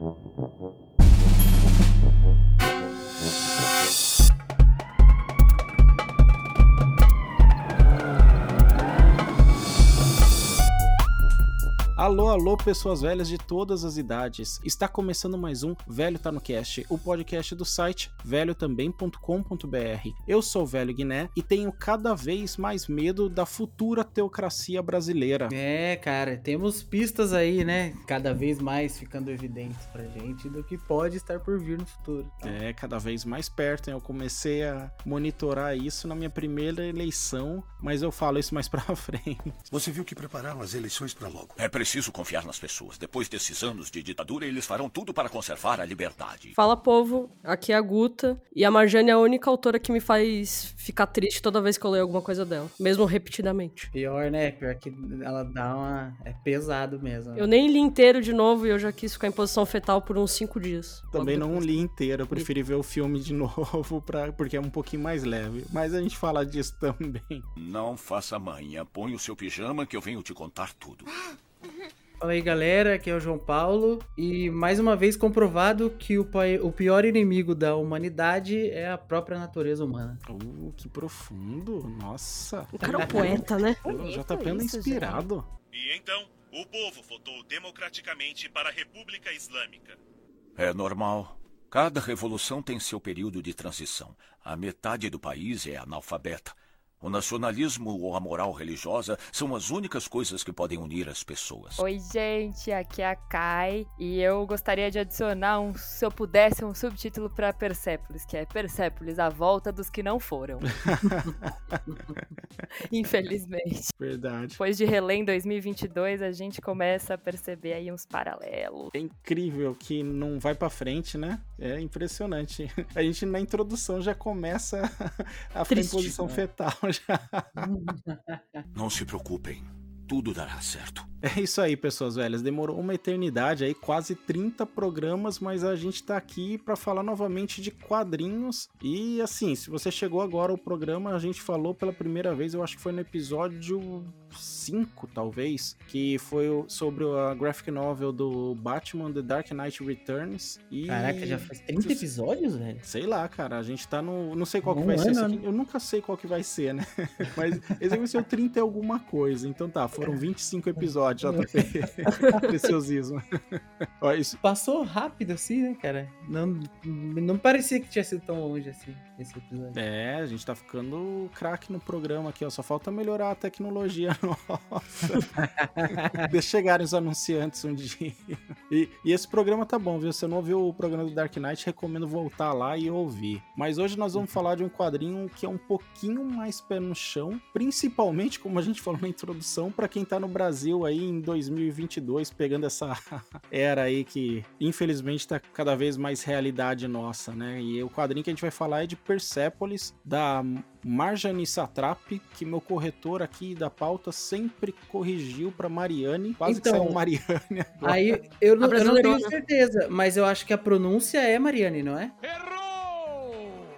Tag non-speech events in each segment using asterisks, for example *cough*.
Thank you. Alô, alô, pessoas velhas de todas as idades. Está começando mais um Velho Tá no Cast, o podcast do site velhotambém.com.br. Eu sou o Velho Guiné e tenho cada vez mais medo da futura teocracia brasileira. É, cara, temos pistas aí, né? Cada vez mais ficando evidentes pra gente do que pode estar por vir no futuro. Então... É, cada vez mais perto. Hein? Eu comecei a monitorar isso na minha primeira eleição, mas eu falo isso mais pra *laughs* frente. Você viu que prepararam as eleições para logo. É preciso confiar nas pessoas. Depois desses anos de ditadura, eles farão tudo para conservar a liberdade. Fala, povo. Aqui é a Guta. E a Marjane é a única autora que me faz ficar triste toda vez que eu leio alguma coisa dela. Mesmo repetidamente. Pior, né? Pior que ela dá uma... É pesado mesmo. Eu nem li inteiro de novo e eu já quis ficar em posição fetal por uns cinco dias. Também não li inteiro. Eu preferi ver o filme de *laughs* novo pra... porque é um pouquinho mais leve. Mas a gente fala disso *laughs* também. Não faça manha. Põe o seu pijama que eu venho te contar tudo. *gasps* Fala aí galera, aqui é o João Paulo e mais uma vez comprovado que o, o pior inimigo da humanidade é a própria natureza humana. Uh, que profundo, nossa. O cara é um poeta, né? O JP anda inspirado. E então, o povo votou democraticamente para a República Islâmica. É normal. Cada revolução tem seu período de transição. A metade do país é analfabeta. O nacionalismo ou a moral religiosa são as únicas coisas que podem unir as pessoas. Oi, gente, aqui é a Kai e eu gostaria de adicionar, um, se eu pudesse, um subtítulo para Persépolis, que é Persépolis, a volta dos que não foram. *laughs* Infelizmente. Verdade. Depois de reler em 2022, a gente começa a perceber aí uns paralelos. É incrível que não vai para frente, né? É impressionante. *laughs* A gente na introdução já começa *laughs* a em posição né? fetal já. *laughs* Não se preocupem, tudo dará certo. É isso aí, pessoas velhas. Demorou uma eternidade aí, quase 30 programas, mas a gente tá aqui para falar novamente de quadrinhos. E assim, se você chegou agora ao programa, a gente falou pela primeira vez, eu acho que foi no episódio 5, talvez, que foi sobre a graphic novel do Batman The Dark Knight Returns. E... Caraca, já faz 30 episódios, velho? Sei lá, cara, a gente tá no. Não sei qual que vai ser esse aqui. Né? Eu nunca sei qual que vai ser, né? *laughs* mas esse vai ser o 30 e alguma coisa. Então tá, foram 25 episódios episódio, JP. *laughs* Preciosismo. *laughs* Ó, isso... Passou rápido assim, né, cara? Não, não parecia que tinha sido tão longe assim esse episódio. É, a gente tá ficando craque no programa aqui, ó. Só falta melhorar a tecnologia *laughs* nossa. Deixa chegarem os anunciantes um dia. E, e, esse programa tá bom, viu? Se você não ouviu o programa do Dark Knight, recomendo voltar lá e ouvir. Mas hoje nós vamos falar de um quadrinho que é um pouquinho mais pé no chão, principalmente, como a gente falou na introdução, para quem tá no Brasil aí em 2022, pegando essa *laughs* era aí que infelizmente tá cada vez mais realidade nossa, né? E o quadrinho que a gente vai falar é de Persepolis, da Marjane Satrap, que meu corretor aqui da pauta sempre corrigiu para Mariane, quase então, que saiu Mariane. *laughs* Agora. Aí eu não, eu não tenho certeza, mas eu acho que a pronúncia é Mariane, não é? Errou!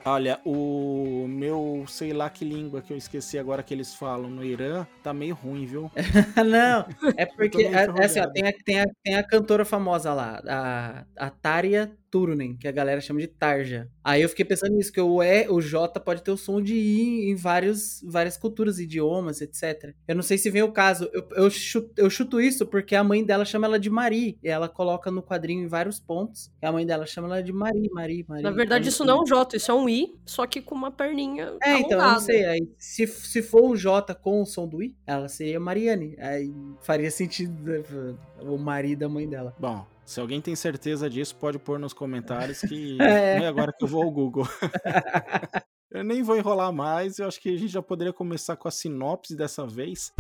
Olha, o meu sei lá que língua que eu esqueci agora que eles falam no Irã tá meio ruim, viu? *laughs* não, *laughs* é porque é, é assim, ó, tem, a, tem, a, tem a cantora famosa lá, a, a Tária Turunen, que a galera chama de Tarja. Aí eu fiquei pensando nisso, que o E, o J pode ter o som de I em vários, várias culturas, idiomas, etc. Eu não sei se vem o caso. Eu, eu, chuto, eu chuto isso porque a mãe dela chama ela de Mari. E ela coloca no quadrinho em vários pontos. E a mãe dela chama ela de Mari, Mari, Mari. Na verdade, isso não é um J, isso é um I, só que com uma perninha. É, alongada. então, eu não sei. Aí, se, se for o J com o som do I, ela seria Mariane. Aí faria sentido né, o Mari da mãe dela. Bom, se alguém tem certeza disso, pode pôr nos comentários que *laughs* é, é agora que eu vou ao Google. *laughs* eu nem vou enrolar mais, eu acho que a gente já poderia começar com a sinopse dessa vez.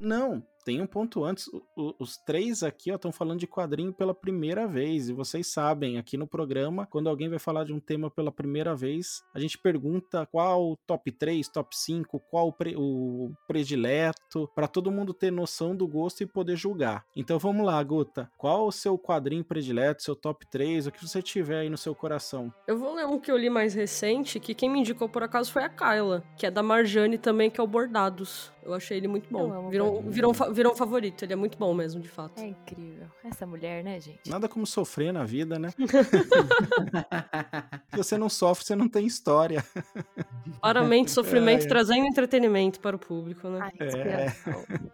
Não, tem um ponto antes. O, os três aqui estão falando de quadrinho pela primeira vez. E vocês sabem, aqui no programa, quando alguém vai falar de um tema pela primeira vez, a gente pergunta qual o top 3, top 5, qual o, pre, o predileto, para todo mundo ter noção do gosto e poder julgar. Então vamos lá, Guta. Qual o seu quadrinho predileto, seu top 3, o que você tiver aí no seu coração? Eu vou ler um que eu li mais recente, que quem me indicou por acaso foi a Kyla, que é da Marjane também, que é o Bordados. Eu achei ele muito bom. Virou, virou, virou um favorito. Ele é muito bom mesmo, de fato. É incrível. Essa mulher, né, gente? Nada como sofrer na vida, né? *laughs* Se você não sofre, você não tem história. Claramente, *laughs* sofrimento É, é. trazendo entretenimento para o público, né? Ai, É.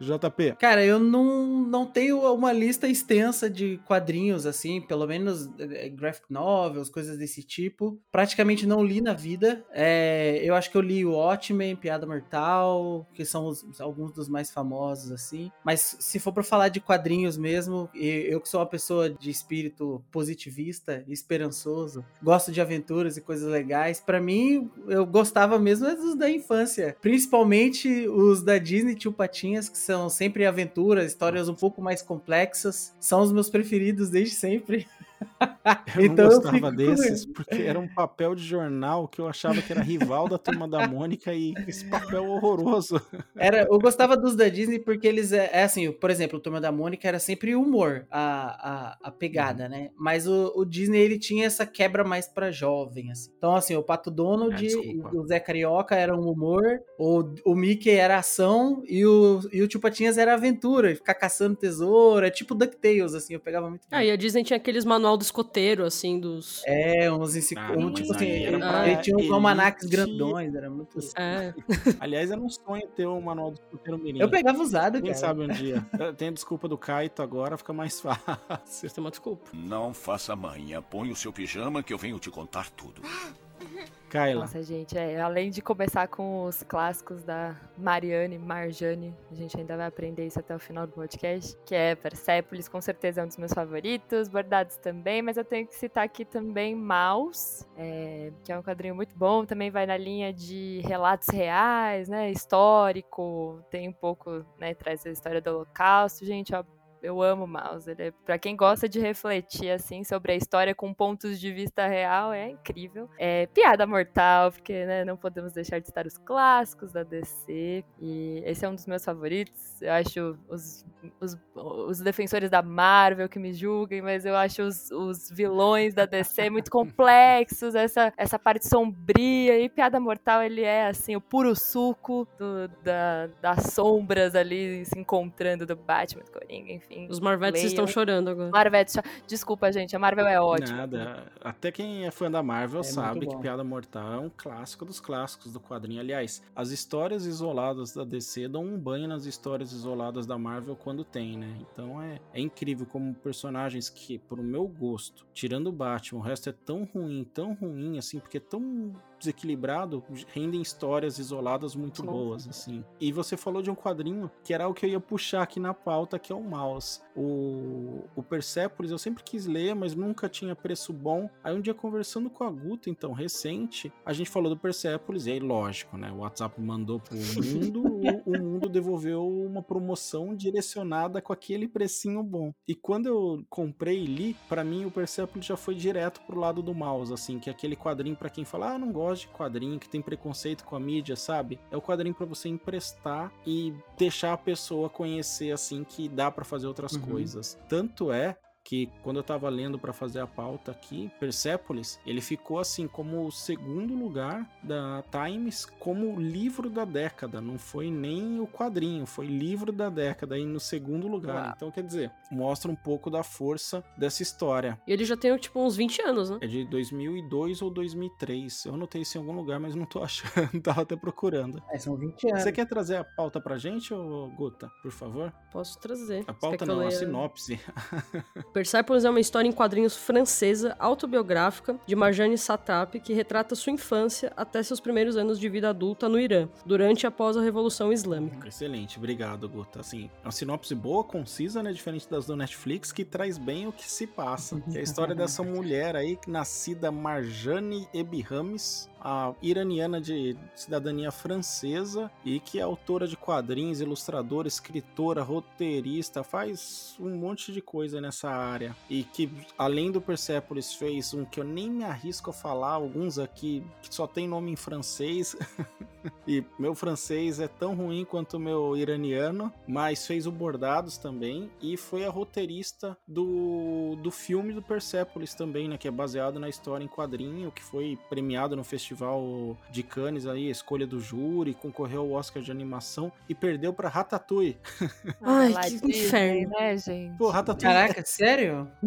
JP, Cara, eu não, não tenho uma lista extensa de quadrinhos, assim, pelo menos eh, graphic novels, coisas desse tipo. Praticamente não li na vida. É, eu acho que eu li o Watchmen, Piada Mortal, que são os- alguns dos mais famosos, assim. Mas se for pra falar de quadrinhos mesmo, eu que sou uma pessoa de espírito positivista, esperançoso, gosto de aventuras e coisas legais, pra mim, eu gostava mesmo é dos da infância. Principalmente os da Disney Tio Patinhas, que são sempre aventuras, histórias um pouco mais complexas. São os meus preferidos desde sempre. *laughs* *laughs* eu Então não eu gostava fico com desses porque era um papel de jornal que eu achava que era rival da Turma da Mônica e esse papel horroroso. *laughs* Era, eu gostava dos da Disney porque eles é, é assim, por exemplo, o Turma da Mônica era sempre humor, a, a, a pegada, Uhum. né? Mas o, o Disney ele tinha essa quebra mais pra jovem, assim. Então, assim, o Pato Donald desculpa. o Zé Carioca eram humor, o, o Mickey era ação e o, e o Tio Patinhas era aventura, ficar caçando tesouro, é tipo DuckTales, assim, eu pegava muito. Ah, e a Disney tinha aqueles manual do escoteiro, assim, dos. É, uns encicl... Ah, um, tipo assim, ele, era ele tinha uns almanacs grandões, era muito. É. *laughs* Aliás, era um sonho ter um manual do escoteiro mirim. Eu pegava usado, Quem cara. sabe um dia. *laughs* Eu tenho a desculpa do Kaito agora, fica mais *laughs* fácil. Vocês têm uma desculpa. Não faça manha. Põe o seu pijama que eu venho te contar tudo. Kyla, Nossa, gente, é, além de começar com os clássicos da Mariane, Marjane, a gente ainda vai aprender isso até o final do podcast, que é Persepolis, com certeza é um dos meus favoritos, Bordados também, mas eu tenho que citar aqui também Maus, é, que é um quadrinho muito bom, também vai na linha de relatos reais, né, histórico, tem um pouco, né, traz a história do holocausto, gente, ó, eu amo Mouse. Ele é, pra quem gosta de refletir assim sobre a história com pontos de vista real, é incrível. É piada mortal, porque né, não podemos deixar de citar os clássicos da DC. E esse é um dos meus favoritos. Eu acho os, os, os defensores da Marvel que me julguem, mas eu acho os, os vilões da DC muito complexos, essa, essa parte sombria. E piada mortal, ele é assim, o puro suco do, da, das sombras ali se encontrando do Batman, do Coringa, enfim. Os Marvetes estão chorando agora. Marvete, cho- desculpa, gente, a Marvel é ótima. Nada. Até quem é fã da Marvel É sabe que. Piada Mortal é um clássico dos clássicos do quadrinho. Aliás, as histórias isoladas da DC dão um banho nas histórias isoladas da Marvel quando tem, né? Então é, é incrível como personagens que, pro meu gosto, tirando o Batman, o resto é tão ruim, tão ruim, assim, porque é tão desequilibrado, rendem histórias isoladas muito boas, assim. E você falou de um quadrinho que era o que eu ia puxar aqui na pauta, que é o Mouse. O, o Persepolis eu sempre quis ler, mas nunca tinha preço bom. Aí um dia conversando com a Guta, então, recente, a gente falou do Persepolis, e aí, lógico, né? O WhatsApp mandou pro *laughs* mundo, o, o mundo devolveu uma promoção direcionada com aquele precinho bom. E quando eu comprei e li, pra mim o Persepolis já foi direto pro lado do mouse, assim, que é aquele quadrinho pra quem fala, ah, não gosto de quadrinho, que tem preconceito com a mídia, sabe? É o quadrinho pra você emprestar e deixar a pessoa conhecer, assim, que dá pra fazer outras Uhum. coisas. Tanto é que quando eu tava lendo pra fazer a pauta aqui, Persepolis, ele ficou assim como o segundo lugar da Times como livro da década, não foi nem o quadrinho, foi livro da década aí no segundo lugar. Uau. Então, quer dizer, mostra um pouco da força dessa história. E ele já tem, tipo, uns 20 anos, né? É de 2002 ou 2003. Eu anotei isso em algum lugar, mas não tô *laughs* achando, tava até procurando. É, são 20 anos. Você quer trazer a pauta pra gente, ô Guta, por favor? Posso trazer. A pauta não, a sinopse. *laughs* Persepolis é uma história em quadrinhos francesa, autobiográfica, de Marjane Satrapi, que retrata sua infância até seus primeiros anos de vida adulta no Irã, durante e após a Revolução Islâmica. Excelente, obrigado, Guta. Assim, é uma sinopse boa, concisa, né? Diferente das do Netflix, que traz bem o que se passa. Que é a história dessa mulher aí, nascida Marjane Ebihamis, a iraniana de cidadania francesa e que é autora de quadrinhos, ilustradora, escritora, roteirista, faz um monte de coisa nessa área. E que, além do Persepolis, fez um que eu nem me arrisco a falar, alguns aqui que só tem nome em francês. *laughs* E meu francês é tão ruim quanto o meu iraniano, mas fez o Bordados também e foi a roteirista do, do filme do Persepolis também, né, que é baseado na história em quadrinho, que foi premiado no Festival de Cannes aí, a escolha do júri, concorreu ao Oscar de animação e perdeu pra Ratatouille. *laughs* Ai, que Disney, inferno. Né, gente? Pô, Ratatouille Caraca, sério?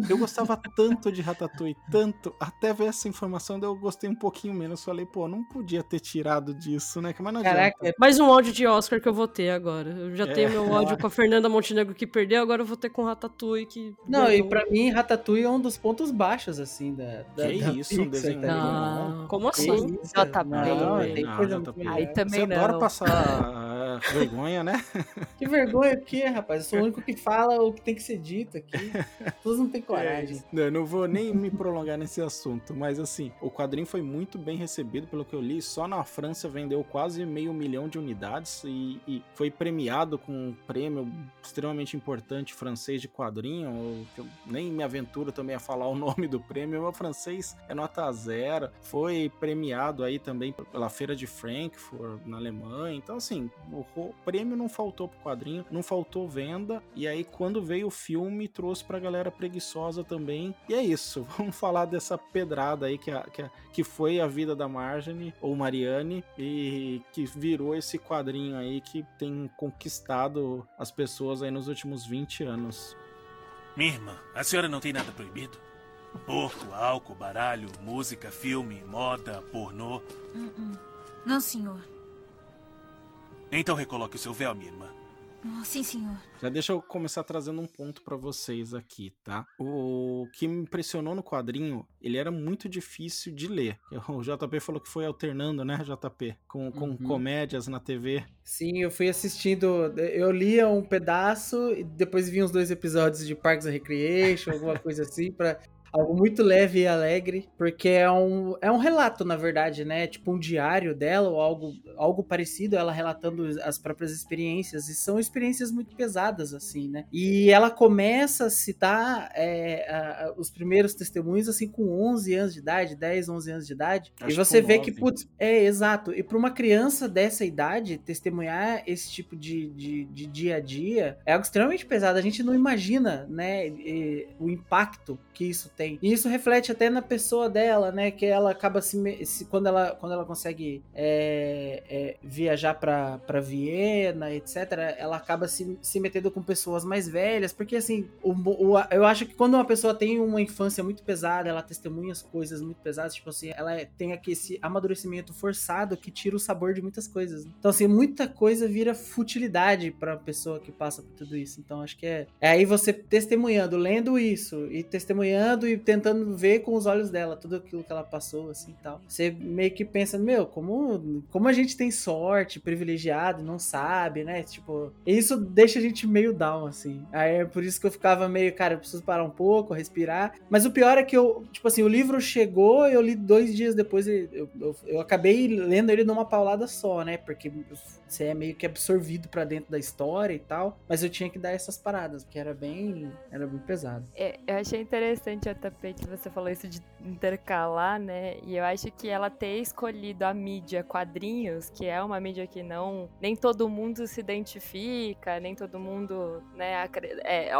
Eu gostava tanto de Ratatouille, tanto, até ver essa informação, eu gostei um pouquinho menos. Falei, pô, não podia ter tirado disso, né? Mas não adianta. Caraca, Mais um ódio de Oscar que eu vou ter agora. Eu já É. tenho meu *laughs* ódio com a Fernanda Montenegro que perdeu, agora eu vou ter com o Ratatouille que. Não, e pra mim, Ratatouille é um dos pontos baixos, assim, da, da, Que da isso, um desenho tá? Não, como assim? JP. Não, tem coisa muito Aí também Você adora não. passar *laughs* vergonha, né? *laughs* Que vergonha o quê, rapaz? Eu sou o único que fala o que tem que ser dito aqui. *laughs* Todos não têm coragem. Não, eu não vou nem me prolongar nesse assunto, mas assim, o quadrinho foi muito bem recebido, pelo que eu li. Só na França vendeu quase meio milhão de unidades e, e foi premiado com um prêmio extremamente importante francês de quadrinho. eu nem me aventuro também a falar o *laughs* nome do prêmio. O meu francês é nota zero. Foi premiado aí também pela Feira de Frankfurt, na Alemanha. Então, assim, o ro- prêmio não faltou pro quadrinho, não faltou venda. E aí, quando veio o filme, trouxe pra galera preguiçosa também. E é isso, *laughs* vamos falar dessa pedrada aí que, a- que, a- que foi a vida da Marjorie, ou Marianne, e que virou esse quadrinho aí que tem conquistado as pessoas aí nos últimos 20 anos. Minha irmã, a senhora não tem nada proibido? Porco, álcool, baralho, música, filme, moda, pornô. Não, senhor. Então recoloque o seu véu, minha irmã. Oh, sim, senhor. Já deixa eu começar trazendo um ponto pra vocês aqui, tá? O que me impressionou no quadrinho, ele era muito difícil de ler. O JP falou que foi alternando, né, JP? Com, com Uhum. comédias na TV. Sim, eu fui assistindo. Eu lia um pedaço e depois vi uns dois episódios de Parks and Recreation, alguma coisa assim, pra. Algo muito leve e alegre, porque é um, é um relato, na verdade, né? Tipo um diário dela, ou algo, algo parecido, ela relatando as próprias experiências, e são experiências muito pesadas, assim, né? E ela começa a citar é, a- os primeiros testemunhos, assim, com 11 anos de idade, 10, 11 anos de idade, Acho e você vê que, nove. putz, é, exato. E para uma criança dessa idade, testemunhar esse tipo de, de, de dia a dia é algo extremamente pesado. A gente não imagina, né, e- o impacto que isso tem. E isso reflete até na pessoa dela, né, que ela acaba se... se- quando, ela, quando ela consegue é, é, viajar para Viena, etc., ela acaba se, se metendo com pessoas mais velhas, porque, assim, o, o- eu acho que quando uma pessoa tem uma infância muito pesada, ela testemunha as coisas muito pesadas, tipo assim, ela tem aqui esse amadurecimento forçado que tira o sabor de muitas coisas. Então, assim, muita coisa vira futilidade pra pessoa que passa por tudo isso. Então, acho que é, é aí você testemunhando, lendo isso, e testemunhando e tentando ver com os olhos dela tudo aquilo que ela passou, assim e tal. Você meio que pensa, meu, como, como a gente tem sorte, privilegiado, e não sabe, né? Tipo, isso deixa a gente meio down, assim. Aí é por isso que eu ficava meio, cara, eu preciso parar um pouco, respirar. Mas o pior é que eu, tipo assim, o livro chegou, eu li dois dias depois, e eu, eu, eu acabei lendo ele numa paulada só, né? Porque você é meio que absorvido pra dentro da história e tal. Mas eu tinha que dar essas paradas, porque era bem, era bem pesado. É, eu achei interessante, JP, que você falou isso de intercalar, né? E eu acho que ela ter escolhido a mídia quadrinhos, que é uma mídia que não. nem todo mundo se identifica, nem todo mundo, né, é,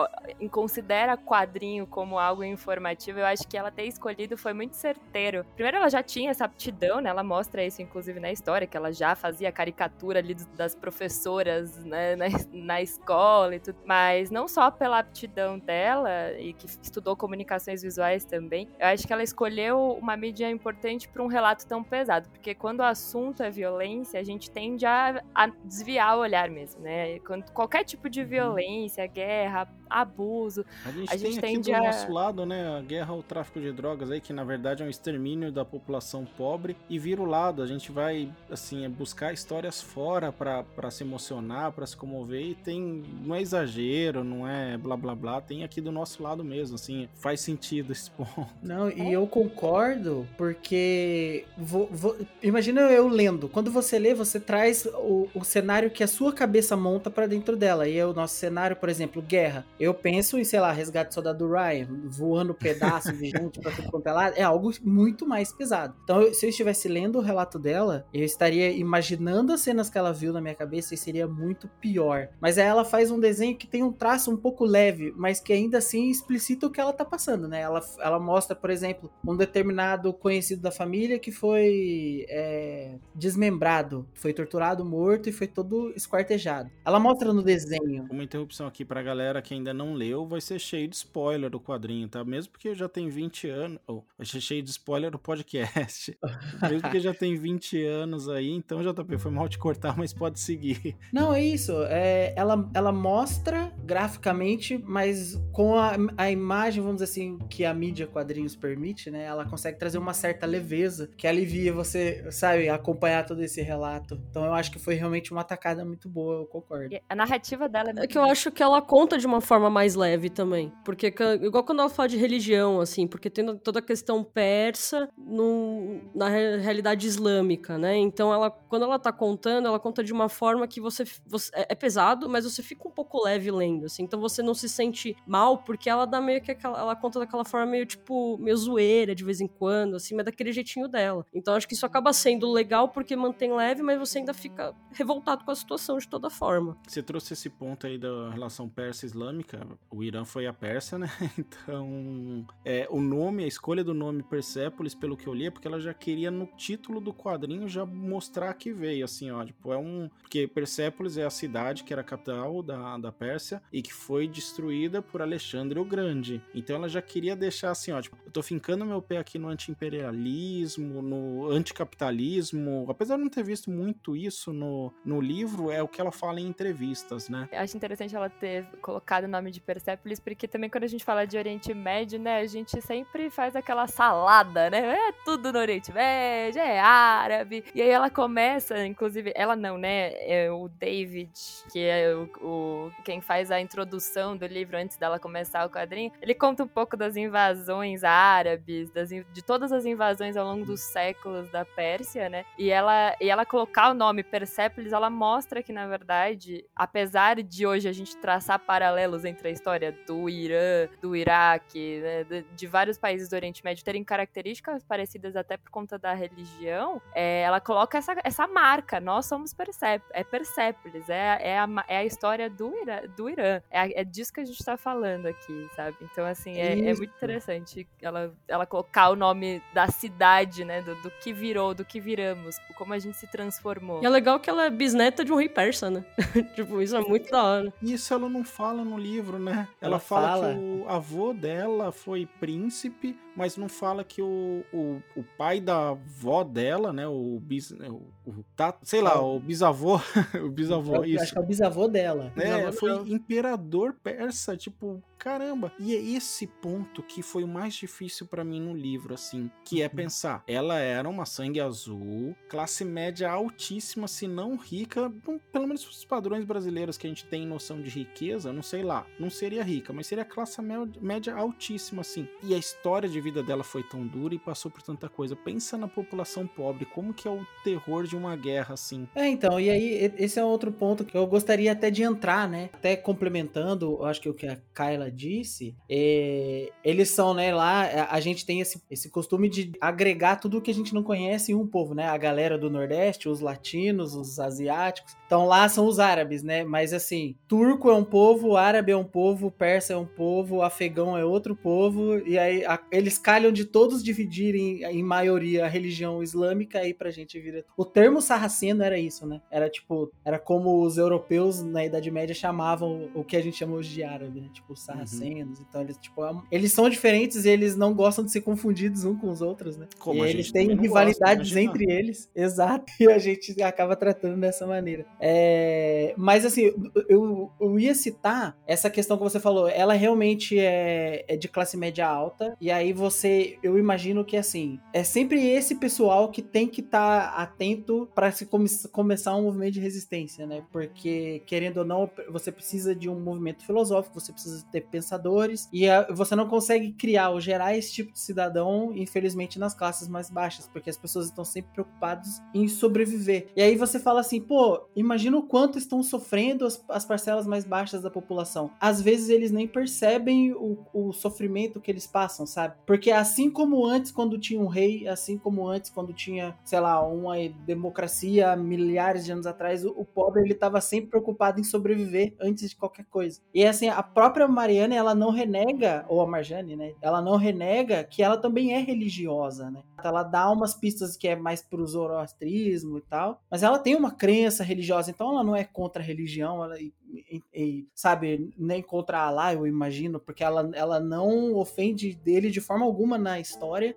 considera quadrinho como algo informativo. Eu acho que ela ter escolhido foi muito certeiro. Primeiro, ela já tinha essa aptidão, né? Ela mostra isso, inclusive, na história, que ela já fazia caricatura ali das professoras né, *laughs* na, na escola e tudo. Mas não só pela aptidão dela, e que estudou comunicações visuais também, eu acho que ela escolheu uma mídia importante para um relato tão pesado. Porque quando o assunto é violência, a gente tende a, a desviar o olhar mesmo, né? Quando, qualquer tipo de violência, guerra, abuso, A gente, A tem gente aqui tende do a- nosso lado, né, a guerra ao tráfico de drogas aí, que na verdade é um extermínio da população pobre, e vira o lado, a gente vai, assim, é buscar histórias fora pra se emocionar, pra se comover, e tem, não é exagero, não é blá blá blá, tem aqui do nosso lado mesmo, assim, faz sentido esse ponto. Não, e eu concordo, porque vo- vo- imagina eu lendo. Quando você lê, você traz o, o cenário que a sua cabeça monta pra dentro dela. E é o nosso cenário, por exemplo, guerra. Eu penso em, sei lá, resgate do soldado Ryan, voando pedaço de gente pra tudo é. É algo muito mais pesado. Então, eu- se eu estivesse lendo o relato dela, eu estaria imaginando as cenas que ela viu na minha cabeça e seria muito pior. Mas aí ela faz um desenho que tem um traço um pouco leve, mas que ainda assim explicita o que ela tá passando, né? Ela, ela mostra, por exemplo, um determinado conhecido da família que foi é, desmembrado, foi torturado, morto e foi todo esquartejado. Ela mostra no desenho. Uma interrupção aqui pra galera que ainda não leu, vai ser cheio de spoiler do quadrinho, tá? Mesmo porque já tem 20 anos. Oh, vai ser cheio de spoiler do podcast. *laughs* Mesmo porque já tem 20 anos aí, então JP, foi mal te cortar, mas pode seguir. Não, é isso. É, ela, ela mostra graficamente, mas com a, a imagem, vamos dizer assim, que a mídia quadrinhos permite, né? Ela consegue trazer uma certa leveza que alivia você, sabe, acompanhar todo esse relato. Então eu acho que foi realmente uma atacada muito boa, eu concordo. E A narrativa dela é É que eu acho que ela conta de uma forma mais leve também. Porque, igual quando ela fala de religião, assim, porque tem toda a questão persa no, na re- realidade islâmica, né? Então, ela, quando ela tá contando, ela conta de uma forma que você, você- é, é pesado, mas você fica um pouco leve lendo, assim. Então, você não se sente mal, porque ela dá meio que aquela. Ela conta daquela forma meio, tipo, meio zoeira de vez em quando, assim, mas daquele jeitinho dela. Então, acho que isso acaba sendo legal porque mantém leve, mas você ainda fica revoltado com a situação de toda forma. Você trouxe esse ponto aí da relação persa-islâmica. O Irã foi a Pérsia, né? *laughs* Então, é, o nome, a escolha do nome Persépolis, pelo que eu li, é porque ela já queria no título do quadrinho já mostrar que veio, assim, ó. Tipo, é um. Porque Persépolis é a cidade que era a capital da, da Pérsia e que foi destruída por Alexandre o Grande. Então ela já queria deixar assim, ó. Tipo, eu tô fincando meu pé aqui no anti-imperialismo, no anticapitalismo. Apesar de não ter visto muito isso no, no livro, é o que ela fala em entrevistas, né? Eu acho interessante ela ter colocado o nome de Persépolis, porque também quando a gente fala de Oriente Médio, né, a gente sempre faz aquela salada, né? É tudo no Oriente Médio, é árabe. E aí ela começa, inclusive, ela não, né? É o David, que é o, o- quem faz a introdução do livro antes dela começar o quadrinho, ele conta um pouco das invasões árabes, das de todas as invasões ao longo dos séculos da Pérsia, né? E ela, e ela colocar o nome Persépolis, ela mostra que, na verdade, apesar de hoje a gente traçar paralelos entre a história do Irã, do Iraque, né, de, de vários países do Oriente Médio terem características parecidas até por conta da religião, é, ela coloca essa, essa marca. Nós somos Persép é Persépolis, é, é, a, é a história do Irã. Do Irã. É, é disso que a gente tá falando aqui, sabe? Então, assim, é, é muito interessante ela, ela colocar o nome da cidade, né? Do, do que virou, do que viramos, como a gente se transformou. E é legal que ela é bisneta de um rei persa, né? *laughs* tipo, isso é muito da hora. Isso ela não fala no livro, né? Ela, Ela fala, fala. que o avô dela foi príncipe, mas não fala que o, o, o pai da avó dela, né? O bis. O, o tá, sei lá, o bisavô. *laughs* o bisavô, Eu isso. acho que é o bisavô dela. É, Bisavô foi imperador persa, tipo, caramba. E é esse ponto que foi o mais difícil pra mim no livro, assim, que é pensar, ela era uma sangue azul, classe média altíssima, se não rica, não- pelo menos os padrões brasileiros que a gente tem noção de riqueza, não sei lá, não seria rica, mas seria classe mé- média altíssima, assim. E a história de vida dela foi tão dura e passou por tanta coisa. Pensa na população pobre, como que é o terror de uma guerra, assim. É, então, e aí esse é outro ponto que eu gostaria até de entrar, né? Até complementando, eu acho que o que a Kyla disse, é, eles são, né, lá, a- a gente tem esse, esse costume de agregar tudo que a gente não conhece em um povo, né? A galera do Nordeste, os latinos, os asiáticos. Então lá são os árabes, né? Mas assim, turco é um povo, árabe é um povo, persa é um povo, afegão é outro povo, e aí a- eles calham de todos dividirem em maioria a religião islâmica, aí pra gente vira. O termo sarraceno era isso, né? Era tipo, era como os europeus na Idade Média chamavam o que a gente chama hoje de árabe, né? Tipo, os sarracenos. Então eles, tipo, é um- eles são diferentes e eles não gostam de ser confundidos uns com os outros, né? Como e eles têm rivalidades gosta, entre eles. *laughs* Exato. E a gente acaba tratando dessa maneira. É, mas assim, eu, eu ia citar essa questão que você falou. Ela realmente é, é de classe média alta. E aí você, eu imagino que assim, é sempre esse pessoal que tem que estar atento para se come- começar um movimento de resistência, né? Porque querendo ou não, você precisa de um movimento filosófico, você precisa ter pensadores e a- você não consegue criar ou gerar esse tipo de cidadão, infelizmente, nas classes mais baixas, porque as pessoas estão sempre preocupadas em sobreviver. E aí você fala assim, pô, imagina o quanto estão sofrendo as, as parcelas mais baixas da população. Às vezes eles nem percebem o, o sofrimento que eles passam, sabe? Porque assim como antes, quando tinha um rei, assim como antes, quando tinha, sei lá, uma democracia milhares de anos atrás, o, o pobre ele estava sempre preocupado em sobreviver antes de qualquer coisa. E assim, a própria Mariana, ela não renega, ou a Marjane, né? Ela não renega que ela também é religiosa, né? Ela dá umas pistas que é mais pro zoroastrismo e tal, mas ela tem uma crença religiosa, então ela não é contra a religião, ela, e, e, sabe, nem contra Allah, eu imagino, porque ela, ela não ofende dele de forma alguma na história,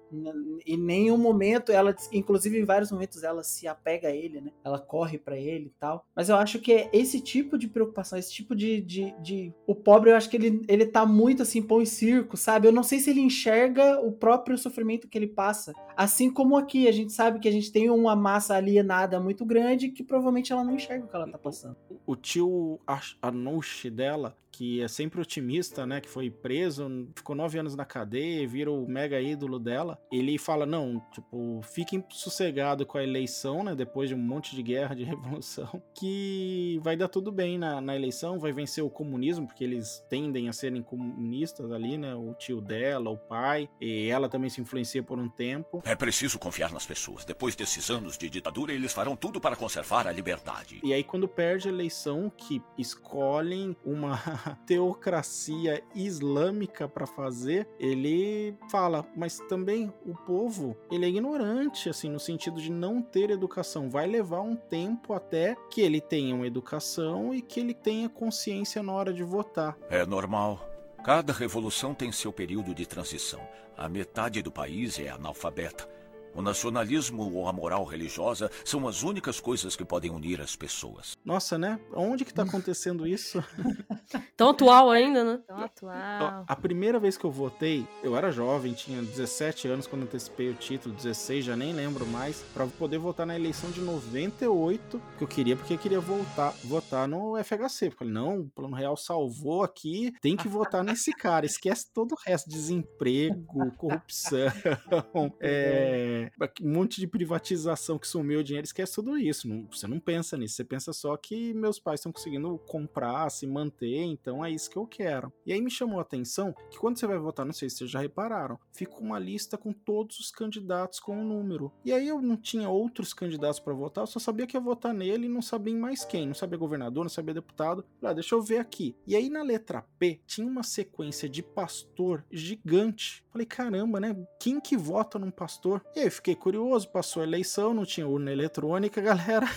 em nenhum momento, ela, inclusive em vários momentos, ela se apega a ele, né? Ela corre para ele e tal. Mas eu acho que é esse tipo de preocupação, esse tipo de, de, de. O pobre, eu acho que ele, ele tá muito assim, pão e circo, sabe? Eu não sei se ele enxerga o próprio sofrimento que ele passa. Assim como aqui, a gente sabe que a gente tem uma massa alienada muito grande que provavelmente ela não enxerga o que ela tá passando. O tio Anush dela, que é sempre otimista, né? Que foi preso, ficou nove anos na cadeia, vira o mega ídolo dela. Ele fala: não, tipo, fiquem sossegado com a eleição, né? Depois de um monte de guerra, de *laughs* revolução, que vai dar tudo bem na, na eleição, vai vencer o comunismo, porque eles tendem a serem comunistas ali, né? O tio dela, o pai, e ela também se influencia por um tempo. É preciso confiar nas pessoas. Depois desses anos de ditadura, eles farão tudo para conservar a liberdade. E aí, quando perde a eleição, que escolhem uma teocracia islâmica para fazer, ele fala, mas também o povo, ele é ignorante, assim, no sentido de não ter educação. Vai levar um tempo até que ele tenha uma educação e que ele tenha consciência na hora de votar. É normal. Cada revolução tem seu período de transição. A metade do país é analfabeta. O nacionalismo ou a moral religiosa são as únicas coisas que podem unir as pessoas. Nossa, né? Onde que tá acontecendo isso? *laughs* Tão atual ainda, né? Tão atual. A primeira vez que eu votei, eu era jovem, tinha 17 anos quando antecipei o título, 16, já nem lembro mais, para poder votar na eleição de 98, que eu queria, porque eu queria voltar, votar no FHC. Eu falei, não, o Plano Real salvou aqui, tem que votar nesse cara, esquece todo o resto, desemprego, corrupção, *laughs* é um monte de privatização que sumiu o dinheiro, esquece tudo isso. Não, você não pensa nisso, você pensa só que meus pais estão conseguindo comprar, se manter, então é isso que eu quero. E aí me chamou a atenção que quando você vai votar, não sei se vocês já repararam, fica uma lista com todos os candidatos com o um número. E aí eu não tinha outros candidatos para votar, eu só sabia que ia votar nele e não sabia mais quem. Não sabia governador, não sabia deputado. Falei, ah, deixa eu ver aqui. E aí na letra P tinha uma sequência de pastor gigante. Falei, caramba, né? Quem que vota num pastor? E aí fiquei curioso, passou a eleição, não tinha urna eletrônica, *laughs* galera.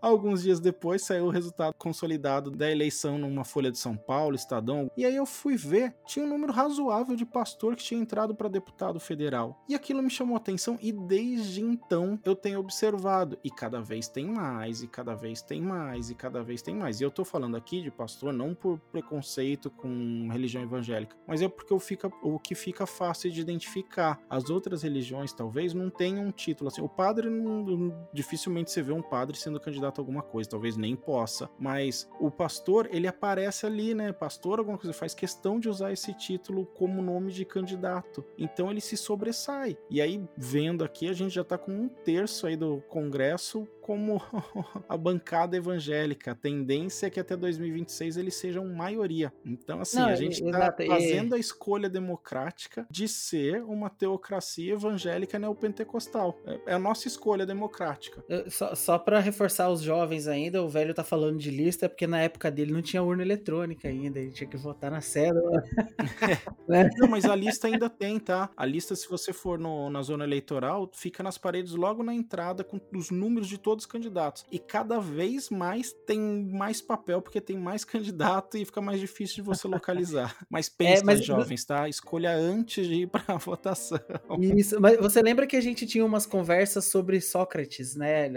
Alguns dias depois saiu o resultado consolidado da eleição numa Folha de São Paulo, Estadão. E aí eu fui ver, tinha um número razoável de pastor que tinha entrado para deputado federal. E aquilo me chamou atenção e desde então eu tenho observado. E cada vez tem mais, e cada vez tem mais, e cada vez tem mais. E eu tô falando aqui de pastor não por preconceito com religião evangélica, mas é porque fica, o que fica fácil de identificar. As outras religiões talvez não tenham um título assim. O padre não, dificilmente você vê um padre sendo candidato a alguma coisa, talvez nem possa. Mas o pastor, ele aparece ali, né? Pastor, alguma coisa, faz questão de usar esse título como nome de candidato. Então ele se sobressai. E aí, vendo aqui, a gente já tá com um terço aí do Congresso como *laughs* a bancada evangélica. A tendência é que até 2026 eles sejam maioria. Então, assim, Não, a gente está fazendo a escolha democrática de ser uma teocracia evangélica neopentecostal. É, é a nossa escolha democrática. Só, só para reforçar os jovens ainda, o velho tá falando de lista porque na época dele não tinha urna eletrônica ainda, ele tinha que votar na cédula. *laughs* né? Não, mas a lista ainda tem, tá? A lista, se você for no, na zona eleitoral, fica nas paredes logo na entrada com os números de todos os candidatos. E cada vez mais tem mais papel, porque tem mais *laughs* candidato e fica mais difícil de você localizar. Mas *laughs* pensa, é, mas... jovens, tá? Escolha antes de ir pra votação. Isso, mas você lembra que a gente tinha umas conversas sobre Sócrates, né,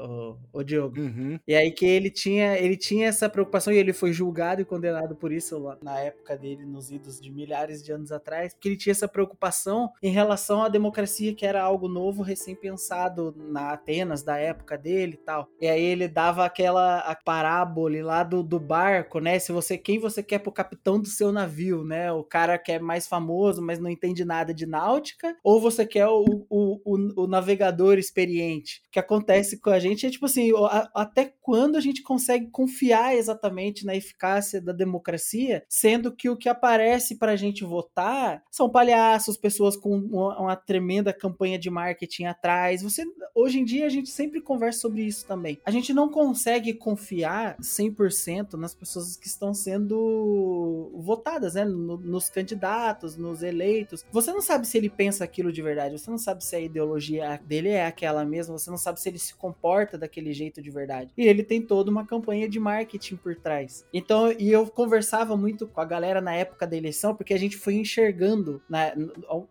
o, o Diogo? Uhum. E aí que ele tinha, ele tinha essa preocupação e ele foi julgado e condenado por isso lá, na época dele, nos idos de milhares de anos atrás, porque ele tinha essa preocupação em relação à democracia, que era algo novo, recém-pensado na Atenas da época dele e tal. E aí ele dava aquela a parábola lá do, do barco, né? Se você quem você quer pro capitão do seu navio, né? O cara que é mais famoso, mas não entende nada de náutica, ou você quer o, o, o, o, o navegador experiente. O que acontece com a gente é tipo assim, a, até quando a gente consegue confiar exatamente na eficácia da democracia, sendo que o que aparece para a gente votar são palhaços, pessoas com uma, uma, tremenda campanha de marketing atrás. Você, hoje em dia a gente sempre conversa sobre isso também. A gente não consegue confiar 100% nas pessoas que estão sendo votadas, né, nos candidatos, nos eleitos. Você não sabe se ele pensa aquilo de verdade, você não sabe se a ideologia dele é aquela mesma, você não sabe se ele se comporta daquele jeito de verdade. E ele tem toda uma campanha de marketing por trás. Então, e eu conversava muito com a galera na época da eleição, porque a gente foi enxergando. Na,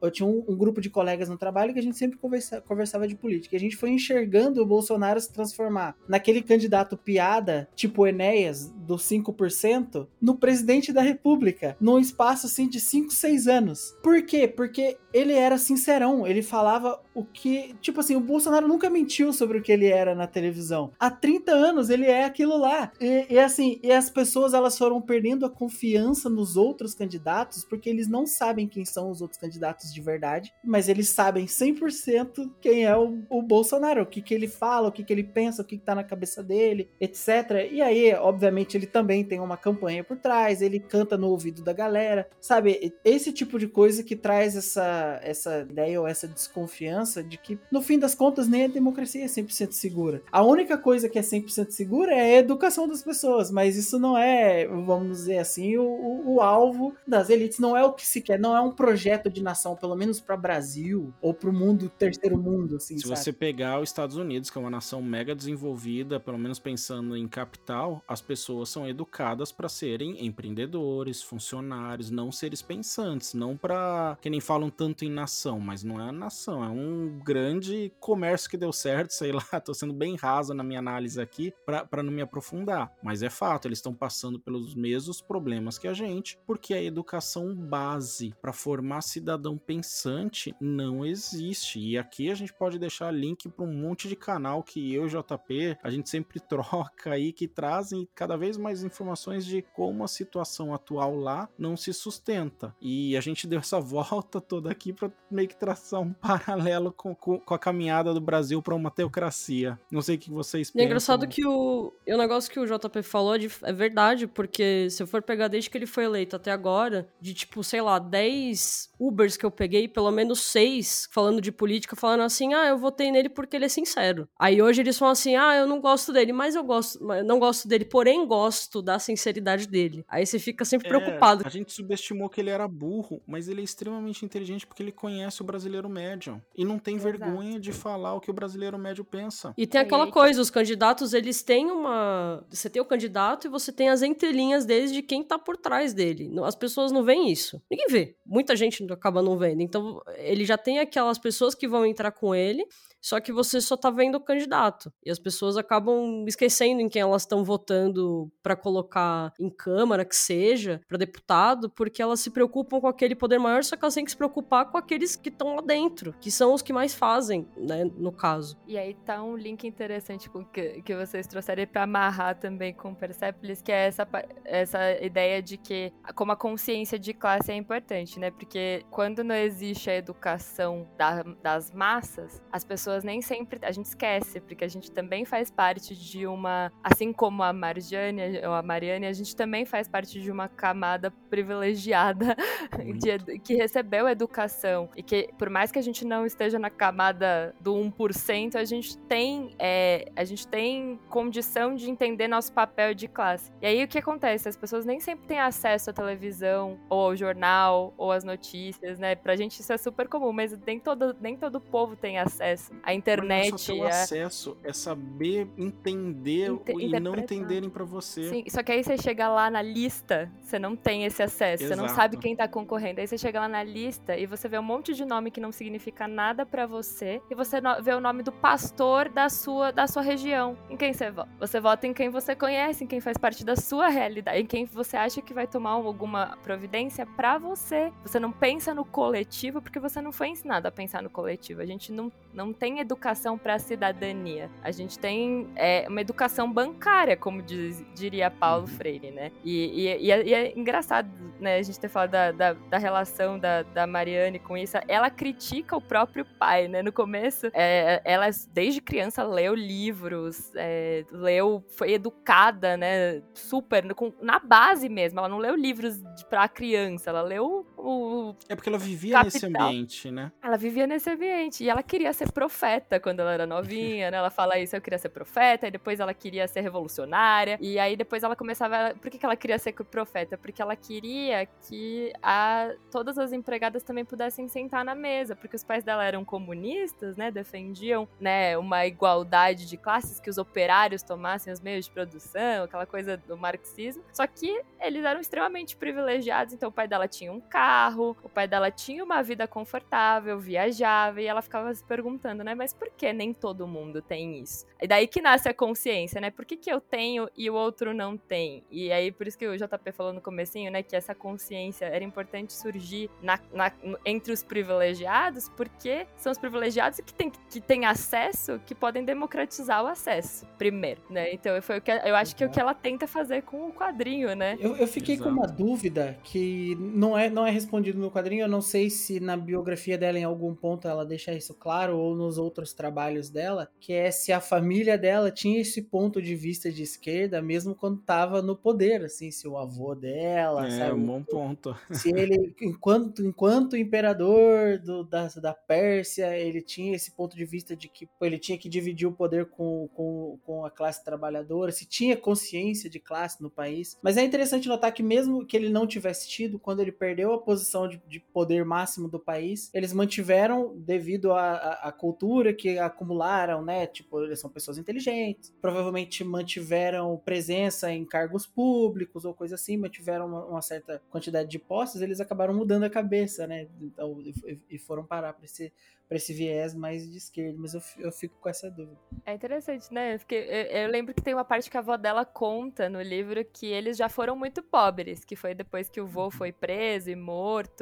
eu tinha um, um, grupo de colegas no trabalho que a gente sempre conversa, conversava de política. E a gente foi enxergando o Bolsonaro se transformar naquele candidato piada, tipo Enéas, dos 5%, no presidente da República, num espaço assim de 5, 6 anos. Por quê? Porque ele era sincerão, ele falava have a o que. Tipo assim, o Bolsonaro nunca mentiu sobre o que ele era na televisão. Há 30 anos ele é aquilo lá. E, e, assim, e as pessoas elas foram perdendo a confiança nos outros candidatos porque eles não sabem quem são os outros candidatos de verdade, mas eles sabem 100% quem é o, o, Bolsonaro, o que, que ele fala, o que, que ele pensa, o que, que tá na cabeça dele, etc. E aí, obviamente, ele também tem uma campanha por trás, ele canta no ouvido da galera, sabe? Esse tipo de coisa que traz essa, essa ideia ou essa desconfiança de que, no fim das contas, nem a democracia é 100% segura. A única coisa que é 100% segura é a educação das pessoas, mas isso não é, vamos dizer assim, o, o, o alvo das elites, não é o que se quer, não é um projeto de nação, pelo menos para Brasil ou para o mundo, terceiro mundo, assim, Se sabe? você pegar os Estados Unidos, que é uma nação mega desenvolvida, pelo menos pensando em capital, as pessoas são educadas para serem empreendedores, funcionários, não seres pensantes, não para que nem falam tanto em nação, mas não é a nação, é um grande comércio que deu certo, sei lá, *laughs* tô sendo bem raso na minha análise aqui para não me aprofundar, mas é fato, eles estão passando pelos mesmos problemas que a gente, porque a educação base para formar cidadão pensante não existe. E aqui a gente pode deixar link para um monte de canal que eu e JP a gente sempre *laughs* troca aí que trazem cada vez mais informações de como a situação atual lá não se sustenta. E a gente deu essa *laughs* volta toda aqui para meio que traçar um paralelo com, com, com a caminhada do Brasil para uma teocracia. Não sei o que vocês pensam. É engraçado que o, o negócio que o JP falou é verdade, porque se eu for pegar desde que ele foi eleito até agora, de tipo, sei lá, 10 Ubers que eu peguei, pelo menos 6 falando de política, falando assim: ah, eu votei nele porque ele é sincero. Aí hoje eles falam assim: ah, eu não gosto dele, mas eu gosto, não gosto dele, porém gosto da sinceridade dele. Aí você fica sempre é, preocupado. A gente subestimou que ele era burro, mas ele é extremamente inteligente porque ele conhece o brasileiro médio e não tem Exato. vergonha de falar o que o brasileiro médio pensa. E tem aquela coisa, os candidatos, eles têm uma. Você tem o candidato e você tem as entrelinhas deles de quem tá por trás dele. As pessoas não veem isso. Ninguém vê. Muita gente acaba não vendo. Então, ele já tem aquelas pessoas que vão entrar com ele só que você só tá vendo o candidato. E as pessoas acabam esquecendo em quem elas estão votando para colocar em Câmara, que seja, para deputado, porque elas se preocupam com aquele poder maior, só que elas têm que se preocupar com aqueles que estão lá dentro, que são os que mais fazem, né, no caso. E aí tá um link interessante com que, que vocês trouxeram para amarrar também com o Persepolis, que é essa, essa ideia de que como a consciência de classe é importante, né? Porque quando não existe a educação da, das massas, as pessoas pessoas nem sempre a gente esquece, porque a gente também faz parte de uma, assim como a Marjane ou a Mariane, a gente também faz parte de uma camada privilegiada *laughs* de, que recebeu educação e que por mais que a gente não esteja na camada do 1%, a gente tem é, a gente tem condição de entender nosso papel de classe. E aí o que acontece? As pessoas nem sempre têm acesso à televisão ou ao jornal ou às notícias, né? Pra gente isso é super comum, mas nem todo nem todo povo tem acesso a internet. Mas só ter o acesso é saber entender e não entenderem para você. Sim, só que aí você chega lá na lista, você não tem esse acesso, Exato. você não sabe quem tá concorrendo. Aí você chega lá na lista e você vê um monte de nome que não significa nada para você e você vê o nome do pastor da sua da sua região. Em quem você vota? Você vota em quem você conhece, em quem faz parte da sua realidade, em quem você acha que vai tomar alguma providência para você. Você não pensa no coletivo porque você não foi ensinado a pensar no coletivo. A gente não, não tem tem educação para a cidadania. A gente tem é, uma educação bancária, como diz, diria Paulo uhum. Freire, né? E, e, e, é, e, é, engraçado, né, a gente ter falado da, da, da relação da, da, Mariane com isso. Ela critica o próprio pai, né? No começo, é, ela desde criança leu livros, é, leu, foi educada, né? Super, com, na base mesmo. Ela não leu livros para criança, ela leu o. É porque ela vivia Capital. nesse ambiente, né? Ela vivia nesse ambiente. E ela queria ser profeta quando ela era novinha, né? Ela fala isso, eu queria ser profeta, e depois ela queria ser revolucionária. E aí depois ela começava. Por que, que ela queria ser profeta? Porque ela queria que a, todas as empregadas também pudessem sentar na mesa, porque os pais dela eram comunistas, né? Defendiam né, uma igualdade de classes, que os operários tomassem os meios de produção, aquela coisa do marxismo. Só que eles eram extremamente privilegiados, então o pai dela tinha um carro, o pai dela tinha uma vida confortável, viajava, e ela ficava se perguntando, né? Mas por que nem todo mundo tem isso? E daí que nasce a consciência, né? Por que, que eu tenho e o outro não tem? E aí, por isso que o JP falou no comecinho, né? Que essa consciência era importante surgir na, na, entre os privilegiados, porque são os privilegiados que têm que tem acesso que podem democratizar o acesso, primeiro, né? Então, foi o que eu acho que é o que ela tenta fazer com o quadrinho, né? Eu, eu fiquei Exato. com uma dúvida que não é, não é respondido no quadrinho, eu não sei se na biografia dela em algum ponto ela deixa isso claro ou nos outros trabalhos dela, que é se a família dela tinha esse ponto de vista de esquerda mesmo quando estava no poder, assim, se o avô dela, é, sabe? um bom ponto. Se ele, enquanto, enquanto imperador do, da, da Pérsia, ele tinha esse ponto de vista de que ele tinha que dividir o poder com, com, com a classe trabalhadora, se tinha consciência de classe no país. Mas é interessante notar que mesmo que ele não tivesse tido, quando ele perdeu a posição de, de poder máximo do país, eles mantiveram devido à cultura que acumularam, né? Tipo, eles são pessoas inteligentes, provavelmente mantiveram presença em cargos públicos ou coisa assim, mantiveram uma, uma certa quantidade de posses, eles acabaram mudando a cabeça, né? Então, e, e foram parar para esse para esse viés mais de esquerda, mas eu, eu fico com essa dúvida. É interessante, né? Porque eu, eu, lembro que tem uma parte que a avó dela conta no livro que eles já foram muito pobres, que foi depois que o vô foi preso e morto,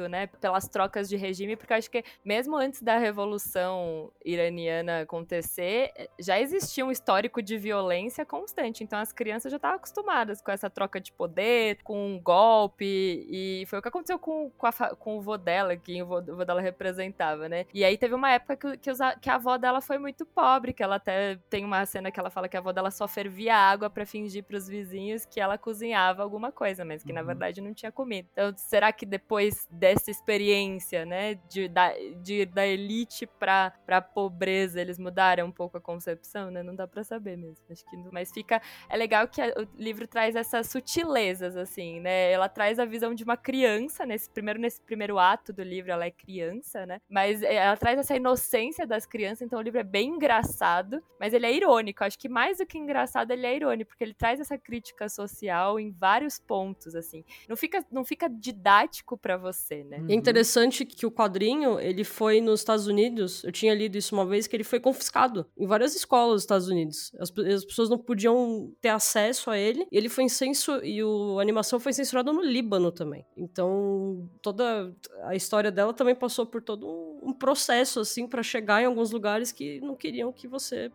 né? Pelas trocas de regime, porque eu acho que mesmo antes da revolução iraniana acontecer, já existia um histórico de violência constante. Então as crianças já estavam acostumadas com essa troca de poder, com um golpe, e foi o que aconteceu com, com, a, com o vô dela, que o vô, o vô dela representava, né? E aí teve uma época que, que, que, a avó dela foi muito pobre, que ela até tem uma cena que ela fala que a avó dela só fervia água para fingir pros vizinhos que ela cozinhava alguma coisa, mas que uhum. na verdade não tinha comida. Então, será que depois dessa experiência, né, de, da, de, da elite pra, pra pobreza, eles mudaram um pouco a concepção, né? Não dá pra saber mesmo. Acho que, mas fica. É legal que a, o livro traz essas sutilezas, assim, né? Ela traz a visão de uma criança, nesse primeiro, nesse primeiro ato do livro, ela é criança, né? Mas é, ela traz essa inocência das crianças, então o livro é bem engraçado, mas ele é irônico. Acho que mais do que engraçado, ele é irônico, porque ele traz essa crítica social em vários pontos, assim. Não fica, não fica didático para você, né? É interessante que o quadrinho, ele foi nos Estados Unidos, eu tinha lido isso uma vez, que ele foi confiscado em várias escolas dos Estados Unidos. As, as pessoas não podiam ter acesso a ele, e ele foi censurado, e o, a animação foi censurada no Líbano também. Então, toda a história dela também passou por todo um, um processo assim, para chegar em alguns lugares que não queriam que você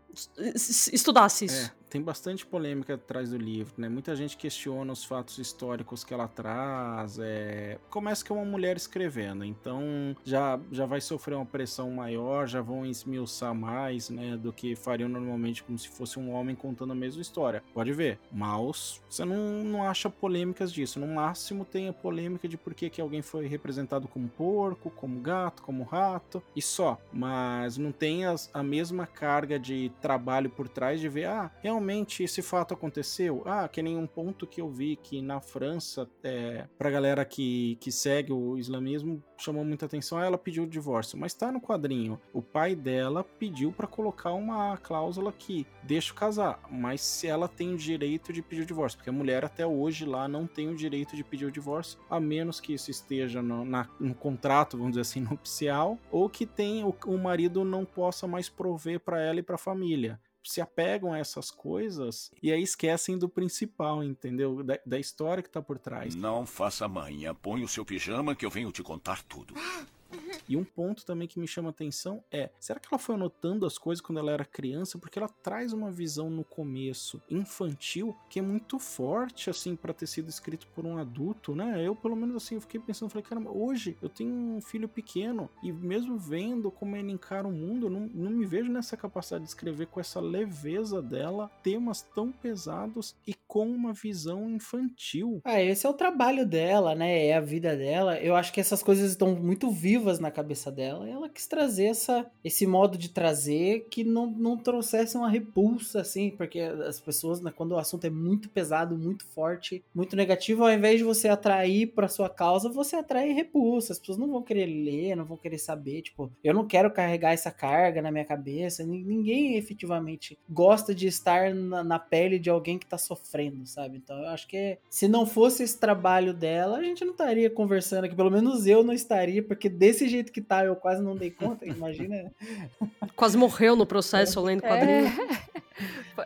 estudasse isso. É tem bastante polêmica atrás do livro, né? Muita gente questiona os fatos históricos que ela traz. É... Começa que é uma mulher escrevendo, então já, já vai sofrer uma pressão maior, já vão esmiuçar mais, né? Do que fariam normalmente como se fosse um homem contando a mesma história. Pode ver, mas você não, não acha polêmicas disso. No máximo tem a polêmica de por que, que alguém foi representado como porco, como gato, como rato, e só. Mas não tem as, a mesma carga de trabalho por trás de ver, ah, realmente realmente esse fato aconteceu? Ah, que nem um ponto que eu vi que na França, é, pra galera que, que segue o islamismo, chamou muita atenção, ela pediu o divórcio. Mas tá no quadrinho, o pai dela pediu para colocar uma cláusula que deixa casar, mas se ela tem o direito de pedir o divórcio, porque a mulher até hoje lá não tem o direito de pedir o divórcio, a menos que isso esteja no, na, no contrato, vamos dizer assim, *laughs* nupcial, ou que tem o, o marido não possa mais prover para ela e para a família se apegam a essas coisas e aí esquecem do principal, entendeu? Da, da história que tá por trás. Não faça manha. Põe o seu pijama que eu venho te contar tudo. E um ponto também que me chama atenção é: será que ela foi anotando as coisas quando ela era criança? Porque ela traz uma visão no começo infantil que é muito forte, assim, para ter sido escrito por um adulto, né? Eu, pelo menos, assim, eu fiquei pensando, falei, caramba, hoje eu tenho um filho pequeno e mesmo vendo como ele encara o mundo, eu não, não me vejo nessa capacidade de escrever com essa leveza dela, temas tão pesados e com uma visão infantil. Ah, esse é o trabalho dela, né? É a vida dela. Eu acho que essas coisas estão muito vivas na cabeça dela. E ela quis trazer essa, esse modo de trazer que não, não trouxesse uma repulsa, assim, porque as pessoas, né, quando o assunto é muito pesado, muito forte, muito negativo, ao invés de você atrair para sua causa, você atrai repulsa. As pessoas não vão querer ler, não vão querer saber. Tipo, eu não quero carregar essa carga na minha cabeça. Ninguém efetivamente gosta de estar na, na pele de alguém que tá sofrendo, sabe? Então eu acho que se não fosse esse trabalho dela, a gente não estaria conversando aqui. Pelo menos eu não estaria, porque desse jeito que tá, eu quase não dei conta. Imagina. *laughs* Quase morreu no processo lendo quadrinho. *laughs*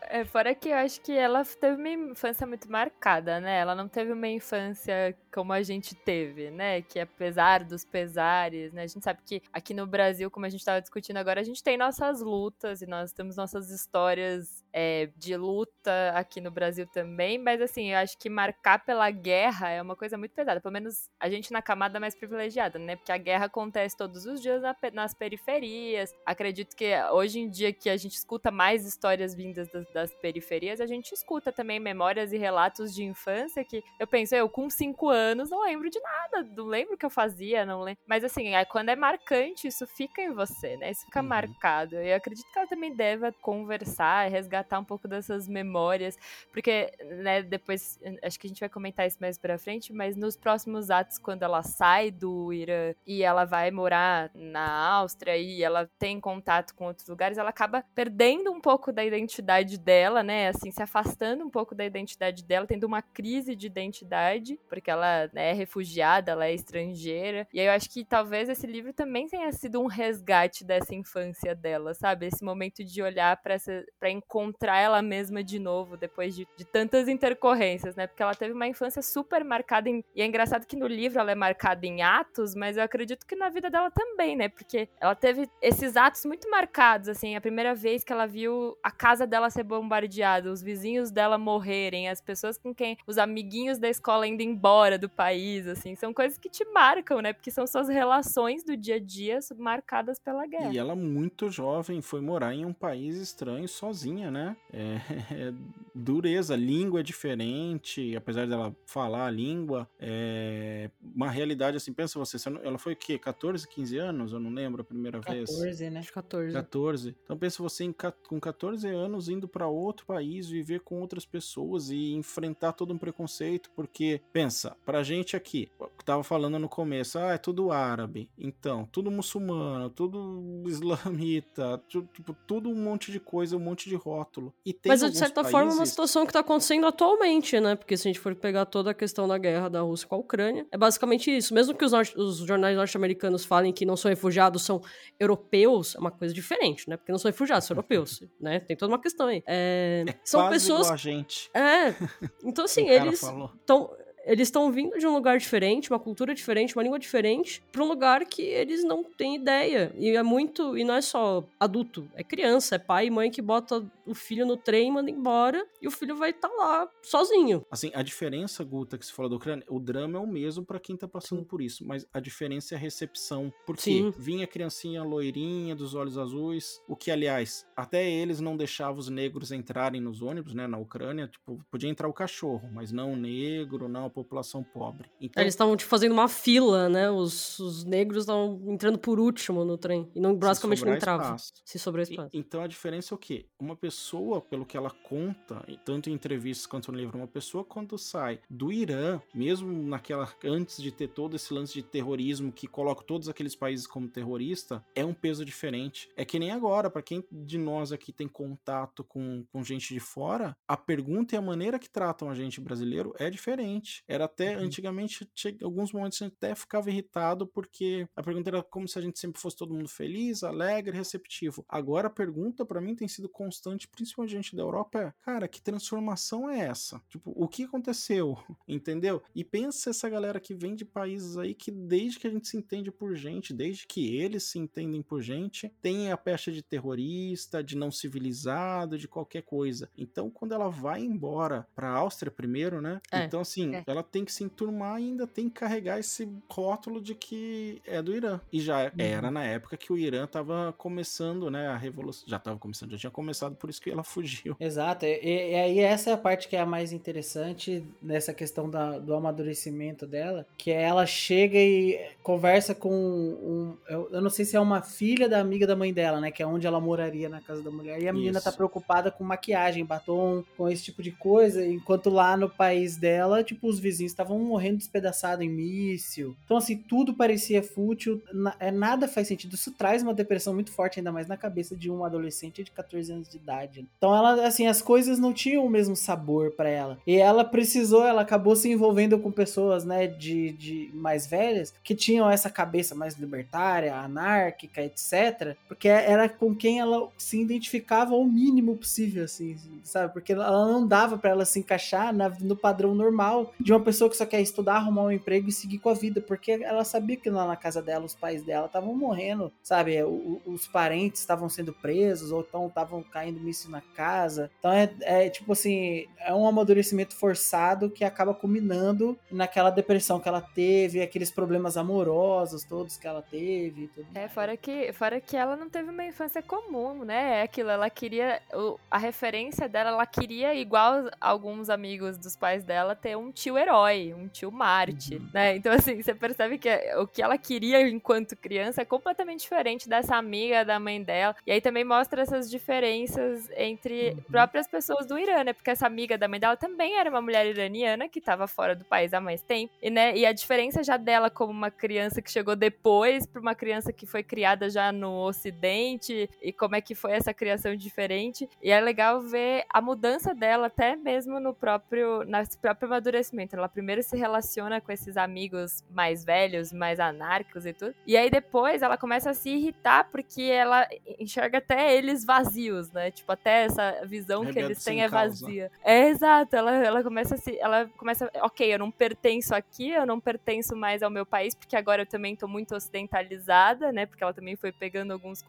É, fora que eu acho que ela teve uma infância muito marcada, né? Ela não teve uma infância como a gente teve, né? Que apesar dos pesares, né? A gente sabe que aqui no Brasil, como a gente estava discutindo agora, a gente tem nossas lutas e nós temos nossas histórias é, de luta aqui no Brasil também, mas assim, eu acho que marcar pela guerra é uma coisa muito pesada, pelo menos a gente na camada mais privilegiada, né? Porque a guerra acontece todos os dias na, nas periferias. Acredito que hoje em dia que a gente escuta mais histórias vindas das, das, periferias, a gente escuta também memórias e relatos de infância que eu penso, eu com cinco anos não lembro de nada, não lembro o que eu fazia, não lembro. Mas assim, quando é marcante, isso fica em você, né? Isso fica uhum. marcado. Eu acredito que ela também deve conversar, resgatar um pouco dessas memórias, porque, né, depois, acho que a gente vai comentar isso mais pra frente, mas nos próximos atos, quando ela sai do Irã e ela vai morar na Áustria e ela tem contato com outros lugares, ela acaba perdendo um pouco da identidade dela, né? Assim, se afastando um pouco da identidade dela, tendo uma crise de identidade, porque ela né, é refugiada, ela é estrangeira. E aí eu acho que talvez esse livro também tenha sido um resgate dessa infância dela, sabe? Esse momento de olhar para encontrar ela mesma de novo, depois de, de tantas intercorrências, né? Porque ela teve uma infância super marcada em. E é engraçado que no livro ela é marcada em atos, mas eu acredito que na vida dela também, né? Porque ela teve esses atos muito marcados, assim. A primeira vez que ela viu a casa dela ser bombardeada, os vizinhos dela morrerem, as pessoas com quem. os amiguinhos da escola indo embora do país, assim. São coisas que te marcam, né? Porque são suas relações do dia a dia marcadas pela guerra. E ela, muito jovem, foi morar em um país estranho sozinha, né? É, *laughs* é dureza, língua é diferente, apesar dela falar a língua, é uma realidade assim, pensa você, ela foi o quê? 14, 15 anos? Eu não lembro a primeira 14, vez. 14, né? 14. 14. Então pensa você em, com 14 anos indo para outro país, viver com outras pessoas e enfrentar todo um preconceito, porque pensa, pra gente aqui, tava falando no começo, ah, é tudo árabe. Então, tudo muçulmano, tudo *laughs* islamita, tudo, tipo, tudo um monte de coisa, um monte de rótulo. Mas de certa países... forma é uma situação que está acontecendo atualmente, né? Porque se a gente for pegar toda a questão da guerra da Rússia com a Ucrânia, é basicamente isso. Mesmo que os, norte... os jornais norte-americanos falem que não são refugiados, são europeus, é uma coisa diferente, né? Porque não são refugiados, são europeus, *laughs* né? Tem toda uma questão aí. É... É são pessoas. A gente. É. Então, assim, eles estão eles estão vindo de um lugar diferente, uma cultura diferente, uma língua diferente, para um lugar que eles não têm ideia. E é muito. E não é só adulto, é criança, é pai e mãe que bota o filho no trem e manda embora, e o filho vai estar tá lá sozinho. Assim, a diferença, Guta, que você falou da Ucrânia, o drama é o mesmo para quem tá passando Sim. por isso, mas a diferença é a recepção. Porque Sim. vinha a criancinha loirinha, dos olhos azuis, o que, aliás, até eles não deixavam os negros entrarem nos ônibus, né, na Ucrânia, tipo, podia entrar o cachorro, mas não o negro, não população pobre. Então, Eles estavam tipo, fazendo uma fila, né? Os, os negros estavam entrando por último no trem. E não, basicamente não entravam. Se sobrar espaço. E, então a diferença é o quê? Uma pessoa, pelo que ela conta, tanto em entrevistas quanto no livro, uma pessoa quando sai do Irã, mesmo naquela. antes de ter todo esse lance de terrorismo que coloca todos aqueles países como terrorista, é um peso diferente. É que nem agora, para quem de nós aqui tem contato com, com gente de fora, a pergunta e a maneira que tratam a gente brasileiro é diferente. Era até, antigamente, che- alguns momentos a gente até ficava irritado porque a pergunta era como se a gente sempre fosse todo mundo feliz, alegre, receptivo. Agora a pergunta pra mim tem sido constante, principalmente gente da Europa, é, cara, que transformação é essa? Tipo, o que aconteceu? *laughs* Entendeu? E pensa essa galera que vem de países aí que desde que a gente se entende por gente, desde que eles se entendem por gente, tem a pecha de terrorista, de não civilizado, de qualquer coisa. Então, quando ela vai embora pra Áustria primeiro, né? É, então, assim, é. Ela tem que se enturmar e ainda tem que carregar esse rótulo de que é do Irã. E já era na época que o Irã tava começando, né? A revolução. Já tava começando, já tinha começado, por isso que ela fugiu. Exato, e, e aí essa é a parte que é a mais interessante nessa questão da- do amadurecimento dela, que é ela chega e conversa com um, eu, eu não sei se é uma filha da amiga da mãe dela, né, que é onde ela moraria na casa da mulher, e a menina Isso. tá preocupada com maquiagem, batom, com esse tipo de coisa, enquanto lá no país dela, tipo, os vizinhos estavam morrendo despedaçados em míssil. Então, assim, tudo parecia fútil, na- é, nada faz sentido. Isso traz uma depressão muito forte, ainda mais na cabeça de um adolescente de 14 anos de idade. Então, ela, assim, as coisas não tinham o mesmo sabor pra ela. E ela precisou, ela acabou se envolvendo com pessoas, né, de, de mais velhas, que tinham essa cabeça mais libertária, anárquica, etc. Porque era com quem ela se identificava o mínimo possível, assim, sabe? Porque ela não dava pra ela se encaixar na- no padrão normal de uma pessoa que só quer estudar, arrumar um emprego e seguir com a vida. Porque ela sabia que lá na casa dela, os pais dela estavam morrendo, sabe? O- o- os parentes estavam sendo presos, ou então estavam caindo míssil na casa. Então é, é tipo assim, é um amadurecimento forçado que acaba culminando naquela depressão que ela teve, aqueles problemas amorosos todos que ela teve. Tudo É, mais. fora que, fora que ela não teve uma infância comum, né? É aquilo, ela queria. a referência dela, ela queria, igual alguns amigos dos pais dela, ter um tio herói, um tio mártir, né? Então, assim, você percebe que o que ela queria enquanto criança é completamente diferente dessa amiga da mãe dela. E aí também mostra essas diferenças entre próprias pessoas do Irã, né? Porque essa amiga da mãe dela também era uma mulher iraniana que estava fora do país há mais tempo. E, né, e a diferença já dela como uma criança que chegou depois para uma criança que foi criada já no Ocidente e como é que foi essa criação diferente. E é legal ver a mudança dela até mesmo no próprio, nesse próprio amadurecimento. Ela primeiro se relaciona com esses amigos mais velhos, mais anárquicos e tudo. E aí depois ela começa a se irritar porque ela enxerga até eles vazios, né? Tipo, até essa visão que eles têm é causa. vazia. É exato, ela, ela começa a se. Ela começa. Ok, eu não pertenço aqui, eu não pertenço mais ao meu país, porque agora eu também tô muito ocidentalizada, né? Porque ela também foi pegando alguns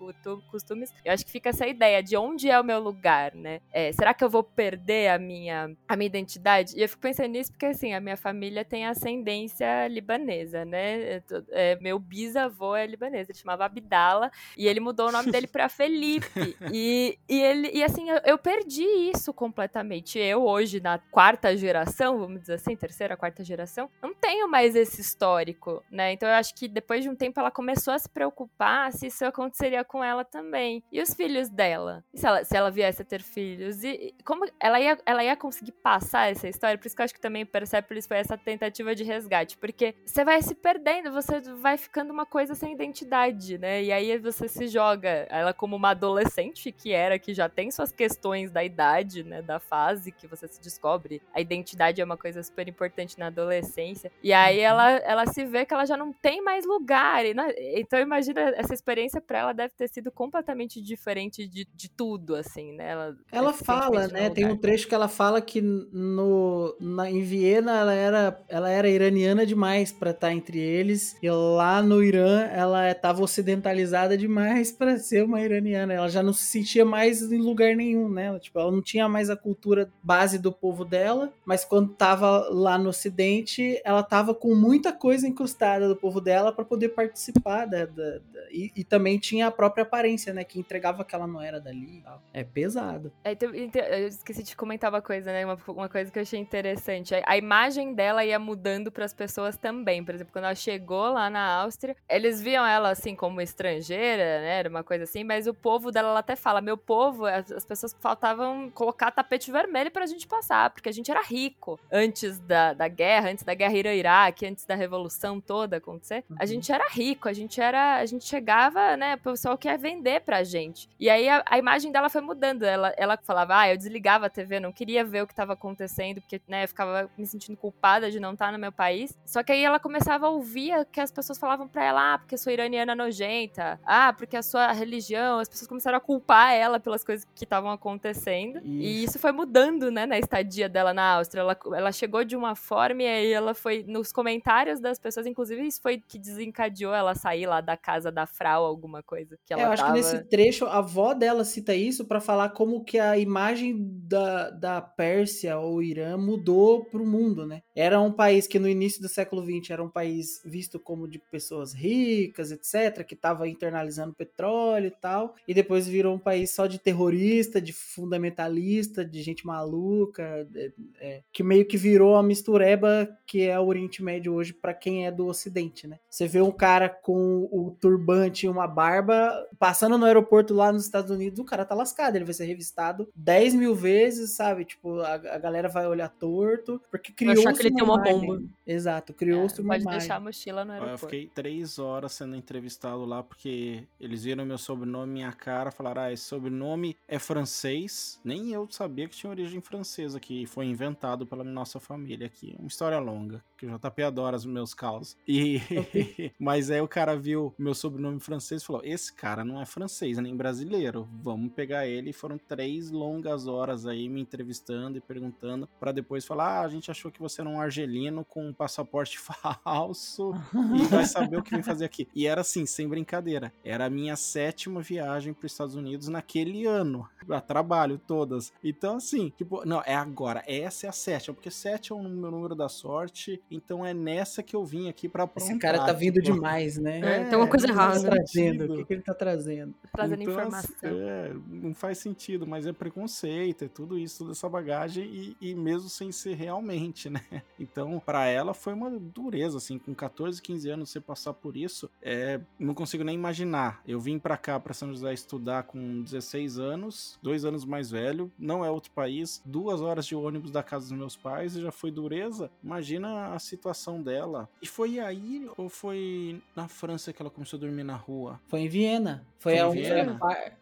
costumes. Eu acho que fica essa ideia de onde é o meu lugar, né? É, será que eu vou perder a minha, a minha identidade? E eu fico pensando nisso porque, assim, a minha família tem ascendência libanesa, né? É, meu bisavô é libanês, ele chamava Abdala, e ele mudou o nome dele pra Felipe. *laughs* E, e ele, e assim, eu, eu perdi isso completamente. Eu, hoje, na quarta geração, vamos dizer assim, terceira, quarta geração, não tenho mais esse histórico, né? Então eu acho que depois de um tempo ela começou a se preocupar se isso aconteceria com ela também. E os filhos dela? E se ela, se ela viesse a ter filhos? E como ela ia, ela ia conseguir passar essa história? Por isso que eu acho que também Persepolis foi essa tentativa de resgate. Porque você vai se perdendo, você vai ficando uma coisa sem identidade, né? E aí você se joga ela como uma adolescente que era, que já tem suas questões da idade, né? Da fase que você se descobre. A identidade é uma coisa super importante na adolescência. E aí ela, ela se vê que ela já não tem mais lugar. E, né, Então imagina, essa experiência pra ela deve ter sido completamente diferente de, de tudo, assim, né? Ela, Ela esse fala, né? Tem um trecho que ela fala que no, na, em Viena ela era, ela era iraniana demais pra estar entre eles. E lá no Irã ela estava ocidentalizada demais pra ser uma iraniana. Ela já não se sentia mais em lugar nenhum, né? Ela, tipo, ela não tinha mais a cultura base do povo dela. Mas quando tava lá no ocidente, ela tava com muita coisa incrustada do povo dela pra poder participar da, da- da- e, e também tinha a própria aparência, né? Que entregava que ela não era dali. tal. É pesado. É, então, então, eu esqueci de comentar uma coisa, né? Uma, uma coisa que eu achei interessante. A, a imagem dela ia mudando para as pessoas também. Por exemplo, quando ela chegou lá na Áustria, eles viam ela assim como estrangeira, né? Era uma coisa assim, mas o povo dela ela até fala: meu povo, as, as pessoas faltavam colocar tapete vermelho pra gente passar, porque a gente era rico antes da, da guerra, antes da guerra Irã-Iraque, antes da revolução toda acontecer. A Uhum. gente era rico, a gente era. A gente chegava, né? O pessoal quer vender pra gente. E aí a, a imagem dela foi mudando. Ela, ela falava, ah, eu desligava a TV, não queria ver o que tava acontecendo, porque, né, ficava me sentindo sentindo culpada de não estar no meu país. Só que aí ela começava a ouvir que as pessoas falavam pra ela, ah, porque sou iraniana nojenta, ah, porque a sua religião, as pessoas começaram a culpar ela pelas coisas que estavam acontecendo. E isso foi mudando, né, na estadia dela na Áustria. Ela, ela chegou de uma forma e aí ela foi, nos comentários das pessoas, inclusive isso foi que desencadeou ela sair lá da casa da Frau, alguma coisa. Que ela É, eu acho tava... que nesse trecho a avó dela cita isso pra falar como que a imagem da, da Pérsia ou Irã mudou pro mundo, né? Era um país que no início do século XX era um país visto como de pessoas ricas, etc, que tava internalizando petróleo e tal, e depois virou um país só de terrorista, de fundamentalista, de gente maluca, é, é, que meio que virou a mistureba que é o Oriente Médio hoje pra quem é do Ocidente, né? Você vê um cara com o turbante e uma barba passando no aeroporto lá nos Estados Unidos, o cara tá lascado, ele vai ser revistado 10 mil vezes, sabe? Tipo, a, a galera vai olhar torto, porque criou achar que ele tem uma bomba. Exato, criou-se uma Pode imagem. deixar a mochila no Ó, Eu aeroporto. fiquei três horas sendo entrevistado lá porque eles viram meu sobrenome, minha cara, falaram: Ah, esse sobrenome é francês. Nem eu sabia que tinha origem francesa, que foi inventado pela nossa família aqui. Uma história longa, que o JP adora os meus caos. E... *laughs* Mas aí o cara viu meu sobrenome francês e falou: Esse cara não é francês, nem brasileiro. Vamos pegar ele. E foram três longas horas aí me entrevistando e perguntando, pra depois falar: Ah, a gente achou que você era um argelino com um passaporte *laughs* falso e *laughs* vai saber o que vem fazer aqui. E era assim, sem brincadeira. Era a minha sétima viagem para os Estados Unidos naquele ano. A trabalho, todas. Então, assim, tipo, não, é agora. Essa é a sétima, porque sete é o meu número da sorte. Então é nessa que eu vim aqui pra aprontar. Esse cara tá vindo tipo, demais, né? É, tem uma coisa o que ele tá errada. trazendo? O que, que ele tá trazendo? Trazendo Então, informação. assim, é, não faz sentido, mas é preconceito, é tudo isso, toda essa bagagem, e, e mesmo sem ser realmente, né? *laughs* Então, pra ela foi uma dureza, assim, com 14, 15 anos você passar por isso, é, não consigo nem imaginar. Eu vim pra cá, pra São José, estudar com 16 anos, dois anos mais velho, não é outro país, duas horas de ônibus da casa dos meus pais, e já foi dureza. Imagina a situação dela. E foi aí ou foi na França que ela começou a dormir na rua? Foi em Viena. Foi, Foi a, Viena?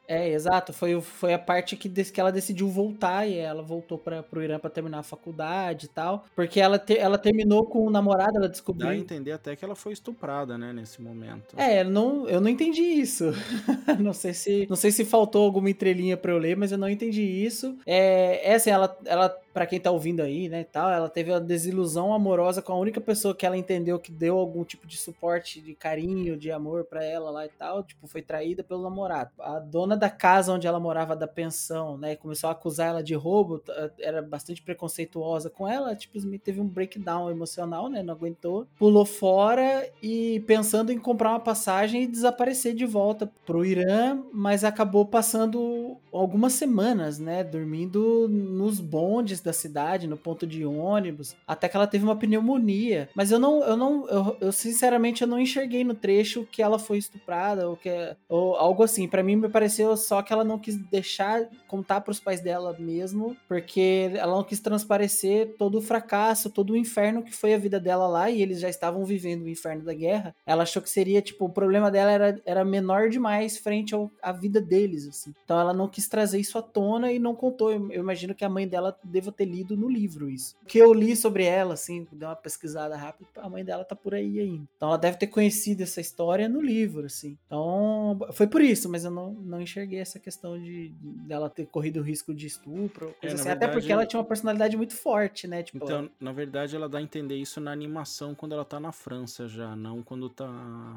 É, exato. Foi, o- foi a parte que, que ela decidiu voltar e ela voltou para pro Irã pra terminar a faculdade e tal. Porque ela, te- ela terminou com o namorado, ela Dá a descobriu. entender até que ela foi estuprada, né, nesse momento. É, eu não, eu não entendi isso. *laughs* não sei se não sei se faltou alguma entrelinha pra eu ler, mas eu não entendi isso. É, é assim, ela, ela para quem tá ouvindo aí, né, tal, ela teve uma desilusão amorosa com a única pessoa que ela entendeu que deu algum tipo de suporte, de carinho, de amor pra ela lá e tal, tipo, foi traída pelo namorado. A dona da casa onde ela morava da pensão, né, começou a acusar ela de roubo, t- era bastante preconceituosa com ela, tipo, teve um breakdown emocional, né, não aguentou, pulou fora e pensando em comprar uma passagem e desaparecer de volta pro Irã, mas acabou passando algumas semanas, né, dormindo nos bondes da cidade, no ponto de ônibus, até que ela teve uma pneumonia. Mas eu não, eu não, eu, eu sinceramente eu não enxerguei no trecho que ela foi estuprada ou que ou algo assim. Pra mim me pareceu só que ela não quis deixar contar pros pais dela mesmo, porque ela não quis transparecer todo o fracasso, todo o inferno que foi a vida dela lá e eles já estavam vivendo o inferno da guerra. Ela achou que seria tipo o problema dela era, era menor demais frente ao, à vida deles, assim. Então ela não quis trazer isso à tona e não contou. Eu, eu imagino que a mãe dela deva ter lido no livro isso. O que eu li sobre ela, assim, dei uma pesquisada rápida, a mãe dela tá por aí ainda. Então ela deve ter conhecido essa história no livro, assim. Então foi por isso, mas eu não, não enxerguei essa questão de de dela ter corrido o risco de estupro, É, assim. Até verdade- porque ela tinha uma personalidade muito forte, né? Tipo, Então, na verdade, ela dá a entender isso na animação quando ela tá na França já, não quando tá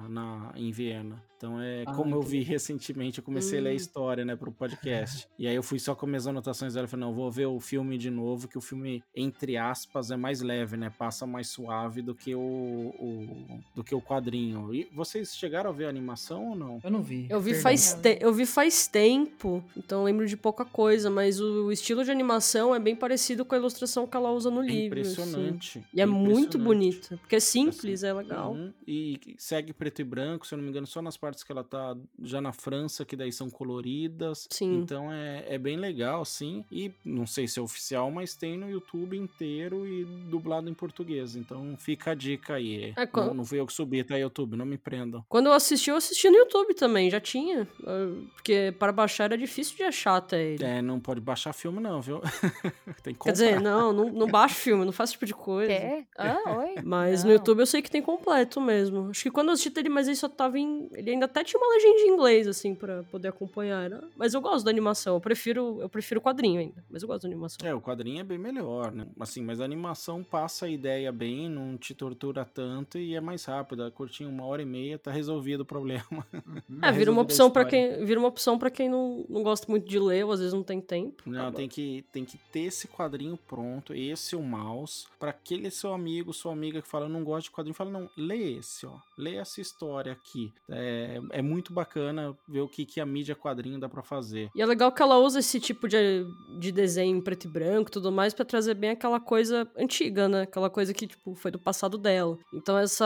na, em Viena. Então é Ah, como eu entendi. vi recentemente, eu comecei a ler a Hum. história, né, pro podcast. e aí eu fui só com minhas anotações dela e falei, não, vou ver o filme de novo, que o filme, entre aspas, é mais leve, né? Passa mais suave do que o, o- do que o quadrinho. E vocês chegaram a ver a animação ou não? eu não vi. Eu vi, perdão. faz te- eu vi faz tempo, então lembro de pouca coisa, mas o estilo de animação é bem parecido com a ilustração que ela usa no É livro. assim. impressionante. E é muito impressionante. bonito, porque é simples, é legal. Uhum, E segue preto e branco, se eu não me engano, só nas partes que ela tá já na França, que daí são coloridas. Sim. Então é, é bem legal, sim. E não sei se é oficial, mas tem no YouTube inteiro e dublado em português. Então fica a dica aí. É, quando- não, não fui eu que subi, tá YouTube, não me prendam. Quando eu assisti, eu assisti no YouTube também, já tinha. ah, Porque para baixar era difícil de achar até ele. É, não pode baixar filme não, viu? *laughs* tem que comprar. Quer dizer, não, não, não baixo *laughs* filme, não faço esse tipo de coisa. Quê? Ah, oi? Mas Não. no YouTube eu sei que tem completo mesmo. Acho que quando eu assisti ele, mas ele só tava em. Ele ainda até tinha uma legenda em inglês, assim, pra poder acompanhar. né? Mas eu gosto da animação. Eu prefiro, eu prefiro quadrinho ainda. Mas eu gosto da animação. É, o quadrinho é bem melhor, né? Assim, mas a animação passa a ideia bem, não te tortura tanto e é mais rápida. Curtinho, uma hora e meia, tá resolvido o problema. *laughs* É, vira uma opção para quem vira uma opção para quem não, não gosta muito de ler, ou às vezes não tem tempo. Não, Acaba. tem que, tem que ter esse quadrinho pronto, esse o mouse, pra aquele seu amigo, sua amiga que fala, eu não gosto de quadrinho, fala, não, lê esse, ó, lê essa história aqui. É, é muito bacana ver o que, que a mídia quadrinho dá pra fazer. E é legal que ela usa esse tipo de, de desenho em preto e branco tudo mais pra trazer bem aquela coisa antiga, né? Aquela coisa que, tipo, foi do passado dela. Então, essa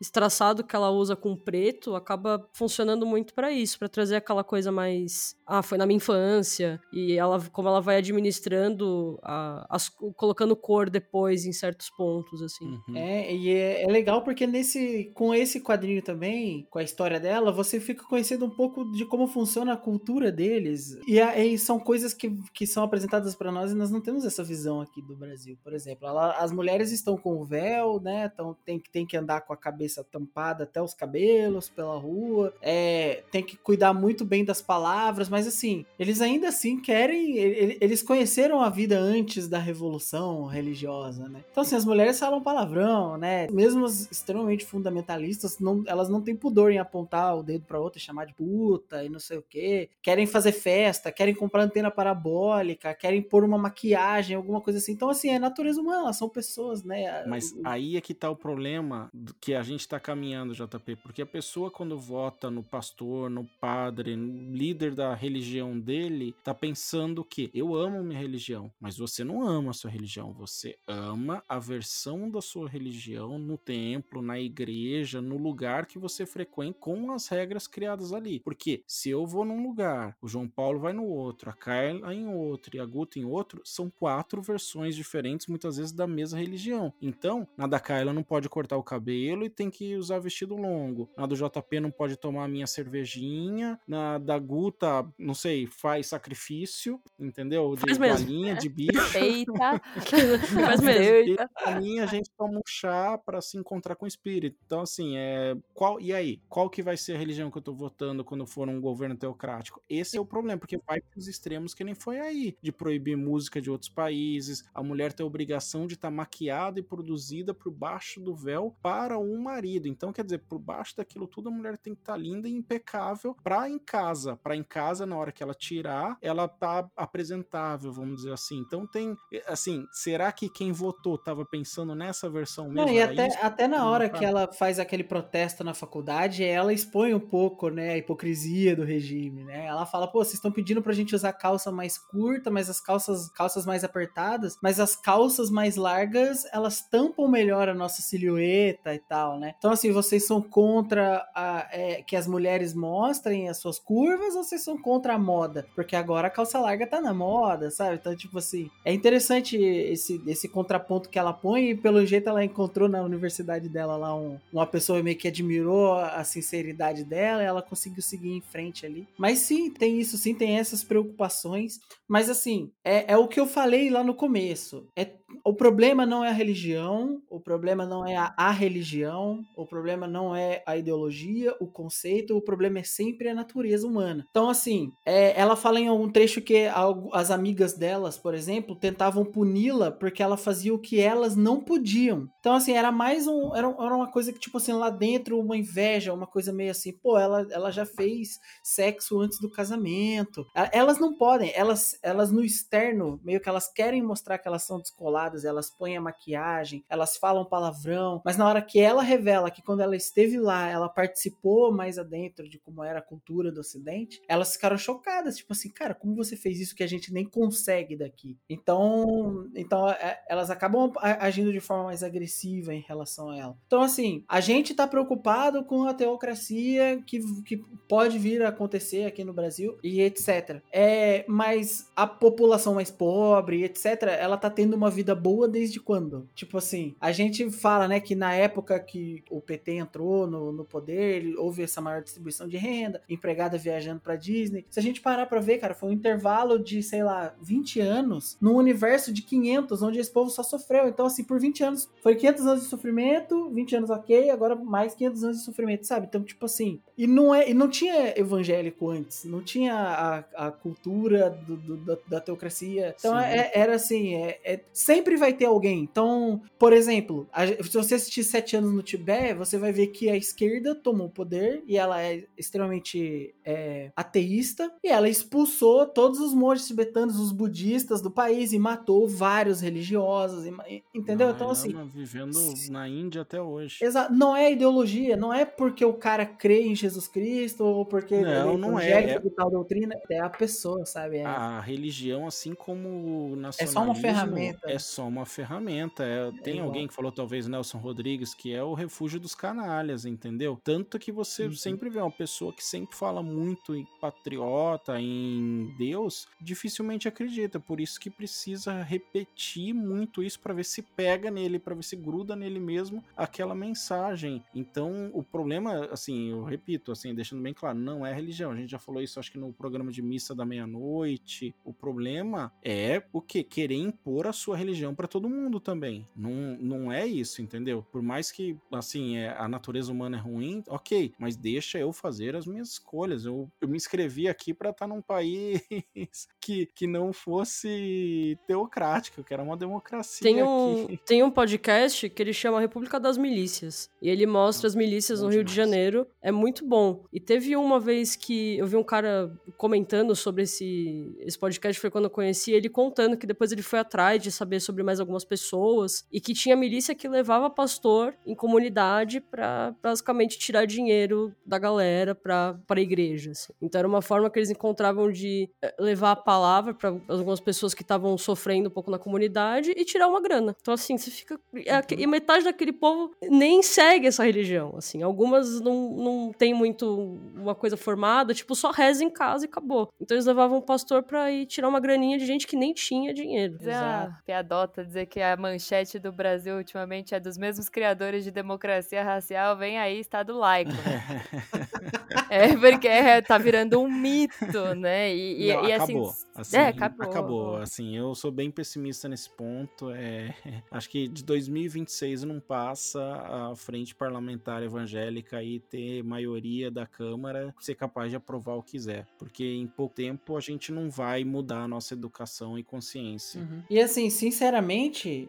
esse traçado que ela usa com preto acaba funcionando muito pra isso, pra trazer aquela coisa mais. Ah, foi na minha infância. E ela, como ela vai administrando, a, as, colocando cor depois em certos pontos, assim. Uhum. É, e é, é legal porque nesse, com esse quadrinho também, com a história dela, você fica conhecendo um pouco de como funciona a cultura deles. E, a- e são coisas que, que são apresentadas pra nós e nós não temos essa visão aqui do Brasil. Por exemplo, ela- as mulheres estão com o véu, né? Então tem, que- tem que andar com a cabeça tampada até os cabelos pela rua. É, tem que cuidar muito bem das palavras, mas assim, eles ainda assim querem. ele- Eles conheceram a vida antes da revolução religiosa, né? Então, assim, as mulheres falam palavrão, né? Mesmo as extremamente fundamentalistas, não, elas não têm pudor em apontar o dedo pra outra e chamar de puta e não sei o quê. Querem fazer festa, querem comprar antena parabólica, querem pôr uma maquiagem, alguma coisa assim. Então, assim, é natureza humana, são pessoas, né? Mas aí é que tá o problema que a gente tá caminhando, JP, porque a pessoa quando vota no pastor, no padre, no líder da religião dele, tá pensando que eu amo minha religião, mas você não ama a sua religião, você ama a versão da sua religião no templo, na igreja, no lugar que você frequenta com as regras criadas ali. Porque se eu vou num lugar, o João Paulo vai no outro, a Carla em outro e a Guta em outro, são quatro versões diferentes, muitas vezes da mesma religião. Então, na da Carla não pode cortar o cabelo e tem que usar vestido longo. Na do JP não pode tomar a minha cervejinha. Na da Guta, não sei, faz sacrifício, entendeu? De galinha, de *laughs* bicho. Eita. *laughs* Faz mesmo. Mim, a gente toma um chá pra se encontrar com o espírito. Então, assim, é. Qual, e aí? Qual que vai ser a religião que eu tô votando quando for um governo teocrático? Esse é o problema, porque vai pros extremos que nem foi aí. De proibir música de outros países, a mulher ter a obrigação de estar maquiada e produzida por baixo do véu para um marido. Então, quer dizer, por baixo daquilo tudo, a mulher tem que estar linda e impecável pra em casa. Pra em casa, na hora que ela tirar, ela tá apresentável, vamos dizer assim. Então tem, assim, será que quem votou tava pensando nessa versão mesmo? Não, e até, isso? até na hora tá. que ela faz aquele protesto na faculdade, ela expõe um pouco, né, a hipocrisia do regime, né? Ela fala, pô, vocês estão pedindo pra gente usar calça mais curta, mas as calças, calças mais apertadas, mas as calças mais largas, elas tampam melhor a nossa silhueta e tal, né? Então, assim, vocês são contra a, é, que as mulheres mostrem as suas curvas ou vocês são contra a moda? Porque agora a calça larga tá na moda, sabe? Então, tipo assim, é interessante esse, esse contraponto que ela põe e pelo jeito ela encontrou na universidade dela lá um- uma pessoa meio que admirou a sinceridade dela e ela conseguiu seguir em frente ali. Mas sim, tem isso sim, tem essas preocupações. Mas assim, é, é o que eu falei lá no começo. É, o problema não é a religião, o problema não é a, a religião, o problema não é a ideologia, o conceito, o problema é sempre a natureza humana. Então, assim, é, ela fala em algum trecho que as amigas delas, por exemplo, tentavam puni-la porque ela fazia o que elas não podiam. Então, assim, era mais um. Era, era uma coisa que, tipo assim, lá dentro, uma inveja, uma coisa meio assim, pô, ela, ela já fez sexo antes do casamento. Elas não podem, elas, elas no externo, meio que elas querem mostrar que elas são descoladas, elas põem a maquiagem, elas falam palavrão, mas na hora que ela revela que quando ela esteve lá, ela participou mais adentro de como era a cultura do Ocidente, elas ficaram chocadas, tipo assim, cara, como você fez isso que a gente nem consegue daqui? Então, então é, elas acabam agindo de forma mais agressiva em relação a ela. Então, assim, a gente tá preocupado com a teocracia que, que pode vir a acontecer aqui no Brasil e etc. É, mas a população mais pobre, etc., ela tá tendo uma vida boa desde quando? Tipo assim, a gente fala, né, que na época que o PT entrou no, no poder, houve essa maior distribuição de renda, empregada viajando para Disney. Se a gente parar para ver, cara, foi um intervalo de, sei lá, 20 anos num universo de 500, onde esse povo só sofreu. Então, assim, por 20 anos, foi 500 anos de sofrimento, 20 anos ok, agora mais 500 anos de sofrimento, sabe? Então, tipo assim, e não é, e não tinha evangélico antes, não tinha a, a cultura do, do, da, da, teocracia. Então, é, era assim, é, é, sempre vai ter alguém. Então, por exemplo, a, se você assistir Sete Anos no Tibete, você vai ver que a esquerda tomou o poder e ela é extremamente é, ateísta e ela expulsou todos os monges tibetanos, os budistas do país e matou vários religiosos, entendeu? então assim, vivendo na Índia até hoje. Exato, não é ideologia, não é porque o cara crê em Jesus Cristo ou porque não, ele não é, é tal doutrina, é a pessoa, sabe? É. A religião, assim como o nacionalismo, é só uma ferramenta. É só uma ferramenta. É, tem é alguém que falou, talvez Nelson Rodrigues, que é o refúgio dos canalhas, entendeu? Tanto que você uhum. sempre vê uma pessoa que sempre fala muito em patriota, em Deus, dificilmente acredita. Por isso que precisa repetir muito isso para ver se pega nele, para ver se gruda nele mesmo aquela mensagem. Então, o problema, assim, eu repito, assim, deixando bem claro, não é religião. A gente já falou isso, acho que no programa de missa da meia-noite. O problema é o que querer impor a sua religião para todo mundo também. Não, não é isso, entendeu? Por mais que, assim, é, a natureza humana é ruim, ok, mas deixa eu fazer as minhas escolhas. Eu, eu me inscrevi aqui para estar tá num país *laughs* que, que não fosse teocrático, que era uma democracia. Tem um, *laughs* tem um podcast que ele chama República das Milícias. E ele mostra as milícias no Rio de Janeiro. É muito bom. E teve uma vez que eu vi um cara comentando sobre esse, esse podcast, foi quando eu conheci ele, contando que depois ele foi atrás de saber sobre mais algumas pessoas e que tinha milícia que levava pastor em comunidade para basicamente tirar dinheiro da galera para a igreja. Assim. Então era uma forma que eles encontravam de eh, levar a palavra para algumas pessoas que estavam sofrendo um pouco na comunidade e tirar uma grana. Então assim, você fica é, uhum. e metade daquele povo nem segue essa religião, assim. Algumas não, não tem muito uma coisa formada, tipo só reza em casa e acabou. Então eles levavam o pastor para ir tirar uma graninha de gente que nem tinha dinheiro. Exato. Piadota dizer que a manchete do Brasil ultimamente é dos mesmos criadores de democracia racial, vem aí Estado laico. Né? *laughs* é, porque é, tá virando um mito, né? E, Não, e acabou. assim, assim, é, acabou. Acabou. Assim, eu sou bem pessimista nesse ponto. É, *laughs* acho que de 2026 não passa a frente parlamentar evangélica aí ter maioria da Câmara ser capaz de aprovar o que quiser. Porque em pouco tempo a gente não vai mudar a nossa educação e consciência. Uhum. E assim, sinceramente,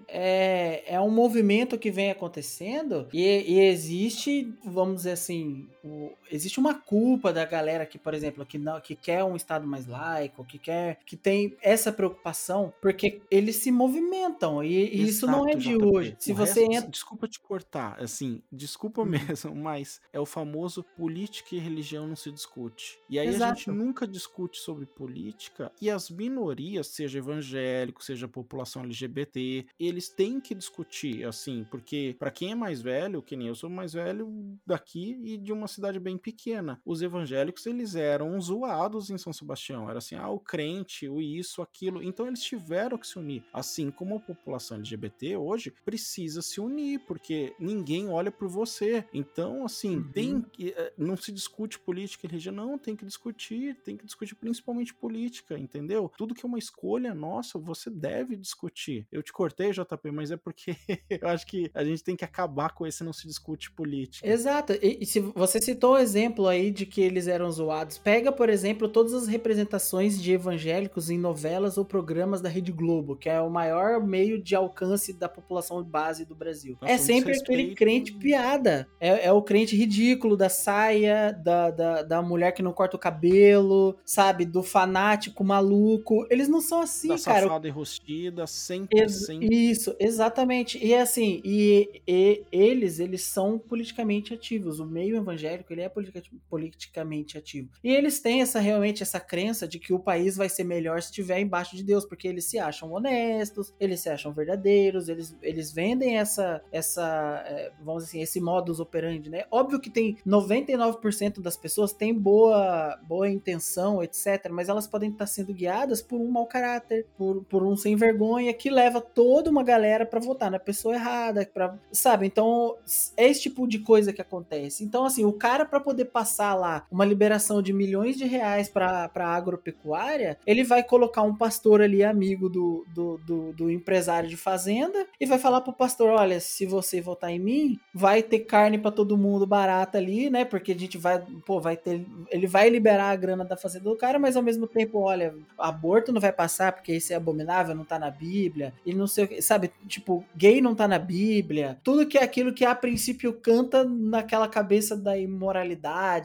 é, é um movimento que vem acontecendo e, e existe, vamos dizer assim, o, existe uma culpa da galera que, por exemplo, que, não, que quer um Estado mais laico, que quer que tem essa preocupação, porque eles se movimentam e, e isso não é de JP. hoje. Se o você resto, entra... Desculpa te cortar, assim, desculpa uhum. mesmo, *laughs* mas é o famoso política e religião não se discute. E aí Exato. a gente nunca discute sobre política e as minorias, seja evangélico, seja população LGBT, eles têm que discutir, assim, porque para quem é mais velho, que nem eu sou mais velho daqui e de uma cidade bem pequena, os evangélicos eles eram zoados em São Sebastião, era assim, ah, o crente, o isso, aquilo, então eles tiveram que se unir, assim como a população LGBT hoje precisa se unir, porque ninguém olha por você, então assim, uhum. tem que, eh, não se discute política e religião, não, tem que discutir, tem que discutir principalmente política, entendeu? Tudo que é uma escolha nossa, você deve discutir. Eu te cortei, JP, mas é porque *laughs* eu acho que a gente tem que acabar com esse não se discute política. Exato. E, e se você citou exemplo aí de que eles eram zoados, pega, por exemplo, todas as representações de evangélicos em novelas ou programas da Rede Globo, que é o maior meio de alcance da população base do Brasil. Nossa, é sempre aquele crente piada. É, é, o crente ridículo da saia, da, da, da mulher que não corta o cabelo, sabe? Do fanático maluco. Eles não são assim, da cara. Safada enrustida, 100%. Isso, exatamente. E assim, e, e, eles, eles são politicamente ativos. O meio evangélico, ele é politica- politicamente ativo. E eles têm essa realmente essa crença de que o país vai ser melhor se estiver embaixo de Deus, porque eles se acham honestos, eles se acham verdadeiros, eles, eles vendem essa, essa é, vamos dizer assim, esse modus operandi, né? Óbvio que tem 99% das pessoas têm boa, boa intenção, etc., mas elas podem estar sendo guiadas por um mau caráter, por, por um sem vergonha que leva toda uma galera pra votar na pessoa errada, pra, sabe? Então, é esse tipo de coisa que acontece. Então, assim, o cara pra poder passar lá uma liberação de milhões de reais pra, pra agropecuária, ele vai colocar um pastor ali, amigo do, do, do, do empresário de fazenda, e vai falar pro pastor: olha, se você votar em mim, vai ter carne pra todo mundo barata ali, né? Porque a gente vai, pô, vai ter. Ele vai liberar a grana da fazenda do cara, mas ao mesmo tempo, olha, aborto não vai passar porque isso é abominável, não tá na Bíblia, e não sei o que, sabe? Tipo, gay não tá na Bíblia, tudo que é aquilo que a princípio canta naquela cabeça da imoralidade,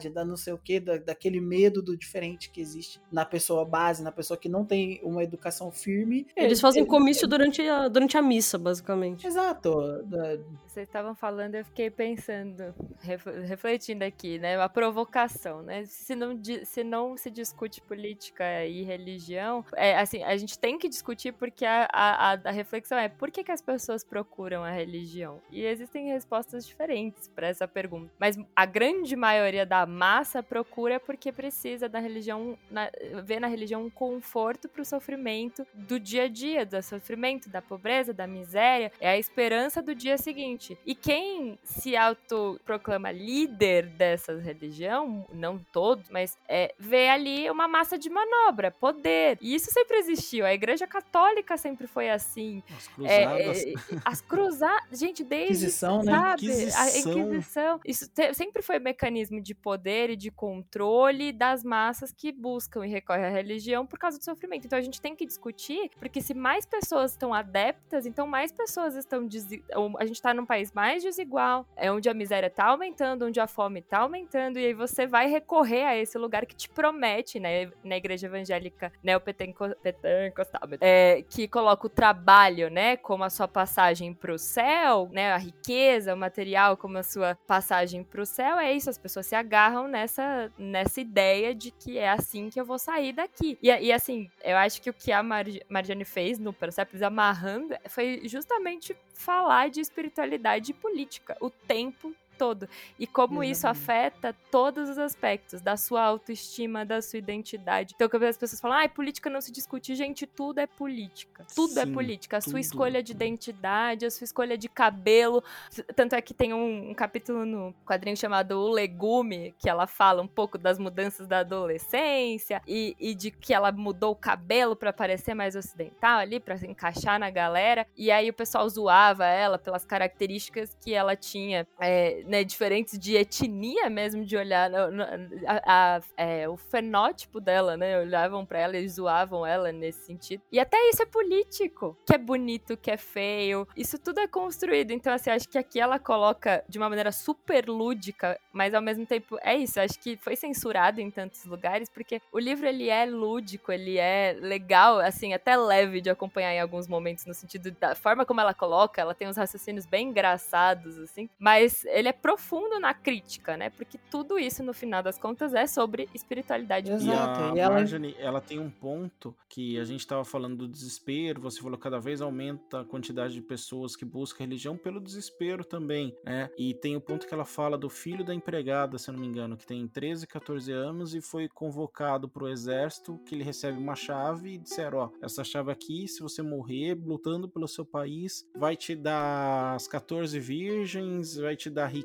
da não sei o que, da, daquele medo do diferente que existe na pessoa base, na pessoa que não tem uma educação firme. Eles fazem comício durante a, durante a missa, basicamente. Exato. Vocês estavam falando, eu fiquei pensando, ref- refletindo aqui, né? A provocação, né? Se não, se não se discute política e religião, é, assim, a gente tem que discutir porque a, a, a- a reflexão é por que, que as pessoas procuram a religião? E existem respostas diferentes para essa pergunta. Mas a grande maioria da massa procura porque precisa da religião, na, vê na religião um conforto para o sofrimento do dia a dia, do sofrimento, da pobreza, da miséria. É a esperança do dia seguinte. E quem se autoproclama líder dessa religião, não todos, mas é, vê ali uma massa de manobra, poder. E isso sempre existiu. A igreja católica sempre foi assim. As É, cruzadas. é, as cruzadas, gente, desde Inquisição, né? sabe, Inquisição. a Inquisição, isso te- sempre foi mecanismo de poder e de controle das massas que buscam e recorrem à religião por causa do sofrimento. Então a gente tem que discutir, porque se mais pessoas estão adeptas, então mais pessoas estão a gente está num país mais desigual, é onde a miséria tá aumentando, onde a fome tá aumentando e aí você vai recorrer a esse lugar que te promete, né, na igreja evangélica neopentecostal, é, que coloca o trabalho, né, como a sua passagem pro céu, né, a riqueza, o material como a sua passagem pro céu, é isso, as pessoas se agarram nessa, nessa ideia de que é assim que eu vou sair daqui. E, e assim, eu acho que o que a Marj Marjane fez no Persepolis amarrando foi justamente falar de espiritualidade e política o tempo todo. E como isso afeta todos os aspectos da sua autoestima, da sua identidade. Então, quando as pessoas falam, ah, política não se discute, gente, tudo é política. Tudo é Sim, política. A sua tudo. escolha de identidade, a sua escolha de cabelo. Tanto é que tem um, um capítulo no quadrinho chamado O Legume, que ela fala um pouco das mudanças da adolescência e, e de que ela mudou o cabelo pra parecer mais ocidental ali, pra se encaixar na galera. E aí o pessoal zoava ela pelas características que ela tinha, é, né, diferentes de etnia mesmo, de olhar no- a- a- é, o fenótipo dela, né? Olhavam pra ela e zoavam ela nesse sentido. E até isso é político. Que é bonito, que é feio. Isso tudo é construído. Então, assim, acho que aqui ela coloca de uma maneira super lúdica, mas ao mesmo tempo é isso. Acho que foi censurado em tantos lugares, porque o livro ele é lúdico, ele é legal, assim, até leve de acompanhar em alguns momentos, no sentido da forma como ela coloca, ela tem uns raciocínios bem engraçados, assim, mas ele é profundo na crítica, né? Porque tudo isso, no final das contas, é sobre espiritualidade. Exato. E a e ela- Marjorie, ela tem um ponto que a gente tava falando do desespero, você falou que cada vez aumenta a quantidade de pessoas que buscam religião pelo desespero também, né? E tem o ponto que ela fala do filho da empregada, se eu não me engano, que tem 13, 14 anos e foi convocado pro exército, que ele recebe uma chave e disseram, ó, essa chave aqui, se você morrer lutando pelo seu país, vai te dar as 14 virgens, vai te dar riqueza,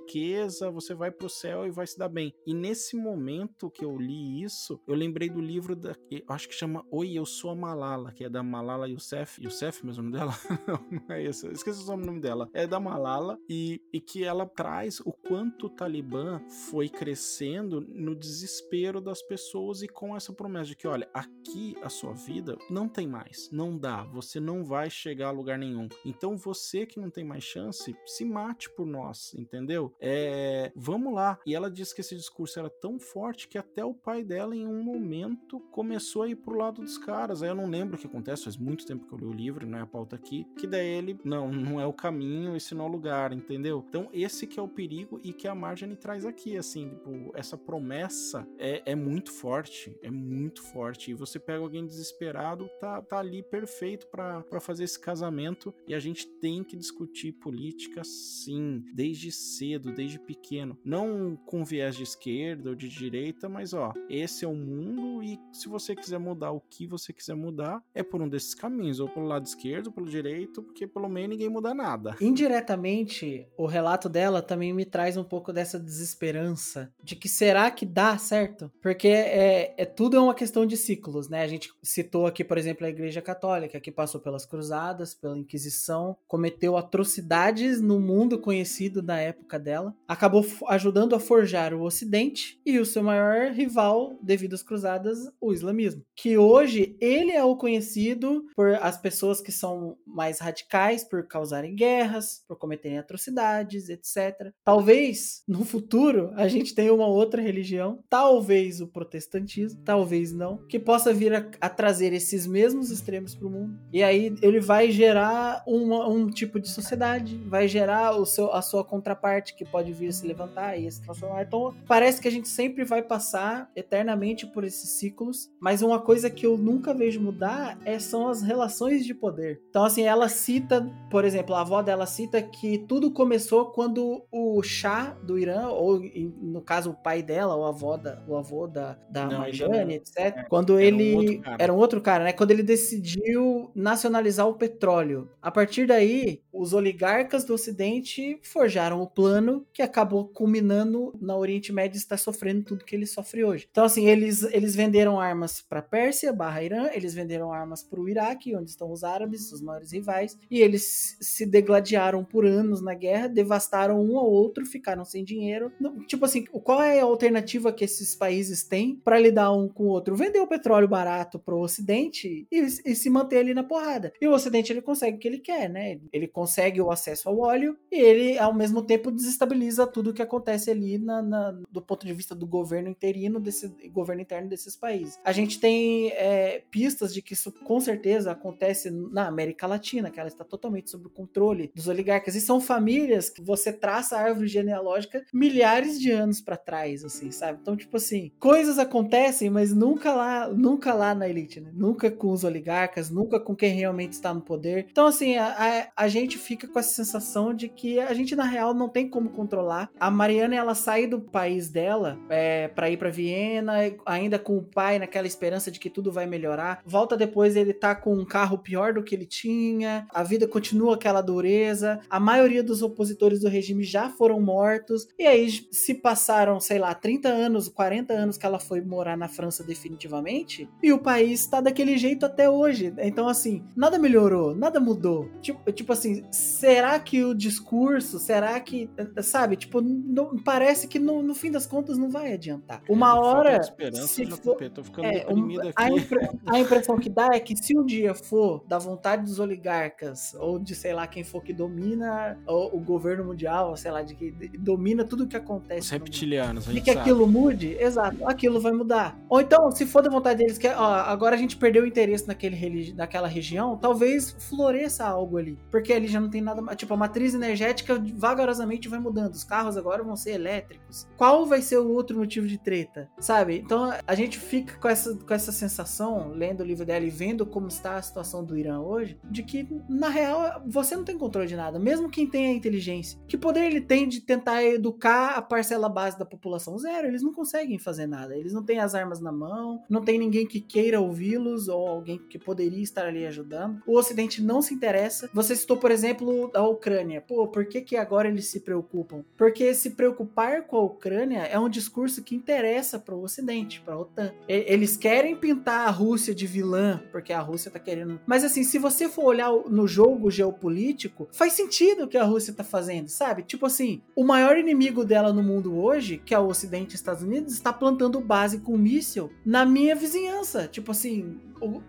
você vai pro céu e vai se dar bem. E nesse momento que eu li isso, eu lembrei do livro da, acho que chama Oi, eu sou a Malala, que é da Malala Youssef, Youssef mesmo o nome dela? *laughs* não, não é isso, esqueci o nome dela. É da Malala e, e que ela traz o quanto o Talibã foi crescendo no desespero das pessoas e com essa promessa de que, olha, aqui a sua vida não tem mais, não dá, você não vai chegar a lugar nenhum. Então você que não tem mais chance, se mate por nós, entendeu? Entendeu? É, vamos lá. E ela disse que esse discurso era tão forte que até o pai dela, em um momento, começou a ir pro lado dos caras. Aí eu não lembro o que acontece, faz muito tempo que eu li o livro, não é a pauta aqui, que daí ele, não, não é o caminho, esse não é o lugar, entendeu? Então esse que é o perigo e que a Marjorie traz aqui, assim, tipo, essa promessa é, é muito forte, é muito forte. E você pega alguém desesperado, tá, tá ali perfeito para fazer esse casamento e a gente tem que discutir política sim, desde cedo, desde pequeno. Não com viés de esquerda ou de direita, mas ó, esse é o mundo e se você quiser mudar o que você quiser mudar, é por um desses caminhos, ou pelo lado esquerdo, pelo direito, porque pelo meio ninguém muda nada. Indiretamente, o relato dela também me traz um pouco dessa desesperança de que será que dá certo? Porque é, é tudo é uma questão de ciclos, né? A gente citou aqui, por exemplo, a Igreja Católica, que passou pelas cruzadas, pela Inquisição, cometeu atrocidades no mundo conhecido da época dela, acabou ajudando a forjar o Ocidente e o seu maior rival devido às cruzadas, o islamismo. Que hoje ele é o conhecido por as pessoas que são mais radicais por causarem guerras, por cometerem atrocidades, etc. Talvez no futuro a gente tenha uma outra religião, talvez o protestantismo, talvez não, que possa vir a, a trazer esses mesmos extremos para o mundo. E aí ele vai gerar uma, um tipo de sociedade, vai gerar o seu, a sua contraparte que pode vir se levantar e se transformar. Então parece que a gente sempre vai passar eternamente por esses ciclos, mas uma coisa que eu nunca vejo mudar é, são as relações de poder. Então assim, ela cita, por exemplo, a avó dela cita que tudo começou quando o chá do Irã, ou no caso o pai dela, o avô da, o avô da, da Não, Marjane, ainda não. etc. É, quando um ele cara. era um outro cara, né? Quando ele decidiu nacionalizar o petróleo. A partir daí, os oligarcas do Ocidente forjaram o plano que acabou culminando na Oriente Médio estar sofrendo tudo que ele sofre hoje. Então, assim, eles, eles venderam armas para Pérsia, barra Irã, eles venderam armas para o Iraque, onde estão os árabes, os maiores rivais, e eles se degladiaram por anos na guerra, devastaram um ao outro, ficaram sem dinheiro. Tipo assim, qual é a alternativa que esses países têm para lidar um com o outro? Vender o petróleo barato pro Ocidente e, e se manter ali na porrada. E o Ocidente ele consegue o que ele quer, né? Ele consegue o acesso ao óleo e ele, ao mesmo tempo, desestabiliza tudo o que acontece ali na, na- do ponto de vista do governo interino, desse governo interno desses países. A gente tem é, pistas de que isso com certeza acontece na América Latina, que ela está totalmente sob o controle dos oligarcas. E são famílias que você traça a árvore genealógica milhares de anos para trás, assim, sabe? Então, tipo assim, coisas acontecem, mas nunca lá, nunca lá na elite, né? Nunca com os oligarcas, nunca com quem realmente está no poder. Então, assim, a, a, a gente fica com essa sensação de que a gente, na real, não tem como controlar. A Mariana, ela sai do país dela é, para ir para Viena, ainda com o pai naquela esperança de que tudo vai melhorar. Volta depois, ele tá com um carro pior do que ele tinha, a vida continua aquela dureza, a maioria dos opositores do regime já foram mortos, e aí se passaram, sei lá, 30 anos, 40 anos que ela foi morar na França definitivamente, e o país tá daquele jeito até hoje. Então, assim, nada melhorou, nada mudou. Tipo, tipo assim, será que o discurso, será que, sabe, tipo, não- parece que no, no fim das contas não vai adiantar. Uma Falta de hora, esperança, se JP, for, tô ficando é, um- a, aqui. impre- a impressão que dá é que se um dia for da vontade dos oligarcas, ou de sei lá quem for que domina o, o governo mundial, ou sei lá, de que domina tudo o que acontece. Os reptilianos, a e que sabe. aquilo mude, exato, aquilo vai mudar. Ou então, se for da vontade deles, que ó, agora a gente perdeu o interesse naquele naquela região, talvez floresça algo ali. Porque ali já não tem nada. Tipo, a matriz energética vagarosamente vai mudando. Os carros agora vão ser elétricos. Qual vai ser o outro motivo de treta? Sabe? Então a gente fica com essa, com essa sensação, lendo o livro dela e vendo como está a situação do Irã hoje, de que, na real, você não tem controle de nada. Mesmo quem tem a inteligência. Que poder ele tem de tentar educar a parcela base da população? Zero. Eles não conseguem fazer nada. Eles não têm as armas na mão, não tem ninguém que queira ouvi-los ou alguém que poderia estar ali ajudando. O Ocidente não se interessa. Você citou, por exemplo, a Ucrânia. Pô, por que, que agora eles se preocupam? Porque se preocupar com a Ucrânia é um discurso que interessa para o Ocidente, para a OTAN. Eles querem pintar a Rússia de vilã, porque a Rússia tá querendo. Mas assim, se você for olhar no jogo geopolítico, faz sentido o que a Rússia tá fazendo, sabe? Tipo assim, o maior inimigo dela no mundo hoje, que é o Ocidente e Estados Unidos, está plantando base com míssil na minha vizinhança. Tipo assim,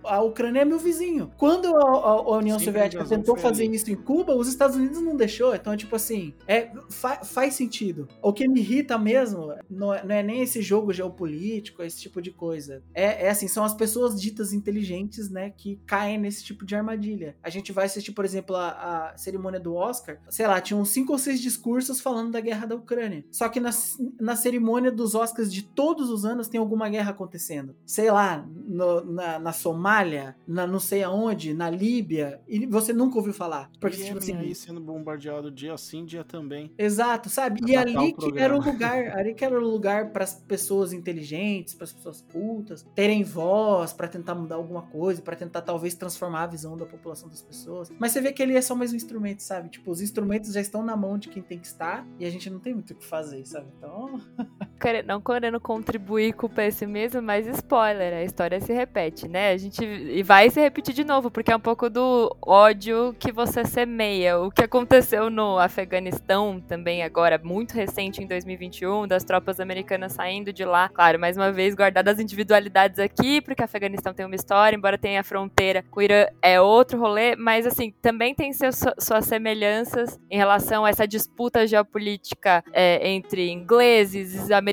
a Ucrânia é meu vizinho. Quando a, a- União Sempre Soviética invasão tentou fazer ali. isso em Cuba, os Estados Unidos não deixou. Então, tipo assim, é, fa faz sentido. O que me irrita mesmo não é, não é, nem esse jogo geopolítico, esse tipo de coisa. É, é assim, são as pessoas ditas inteligentes, né, que caem nesse tipo de armadilha. A gente vai assistir, por exemplo, a, a cerimônia do Oscar, sei lá, tinham cinco ou seis discursos falando da guerra da Ucrânia. Só que na, na cerimônia dos Oscars de todos os anos tem alguma guerra acontecendo. Sei lá, no, na, na Somália, na não sei aonde, na Líbia, e você nunca ouviu falar. Porque, e tipo assim. aí sendo bombardeado dia sim, dia também. Exato, sabe? E *laughs* ali que era o lugar, ali que era o lugar para as pessoas inteligentes, para as pessoas cultas, terem voz, para tentar mudar alguma coisa, para tentar talvez transformar a visão da população das pessoas. Mas você vê que ele é só mais um instrumento, sabe? Tipo, os instrumentos já estão na mão de quem tem que estar e a gente não tem muito o que fazer, sabe? Então. *laughs* não querendo contribuir com o pessimismo, mas spoiler, a história se repete, né? A gente e vai se repetir de novo, porque é um pouco do ódio que você semeia. O que aconteceu no Afeganistão também agora, muito recente em 2021, das tropas americanas saindo de lá. Claro, mais uma vez guardadas as individualidades aqui, porque o Afeganistão tem uma história, embora tenha a fronteira com o Irã é outro rolê, mas assim, também tem seus, suas semelhanças em relação a essa disputa geopolítica é, entre ingleses, americanos,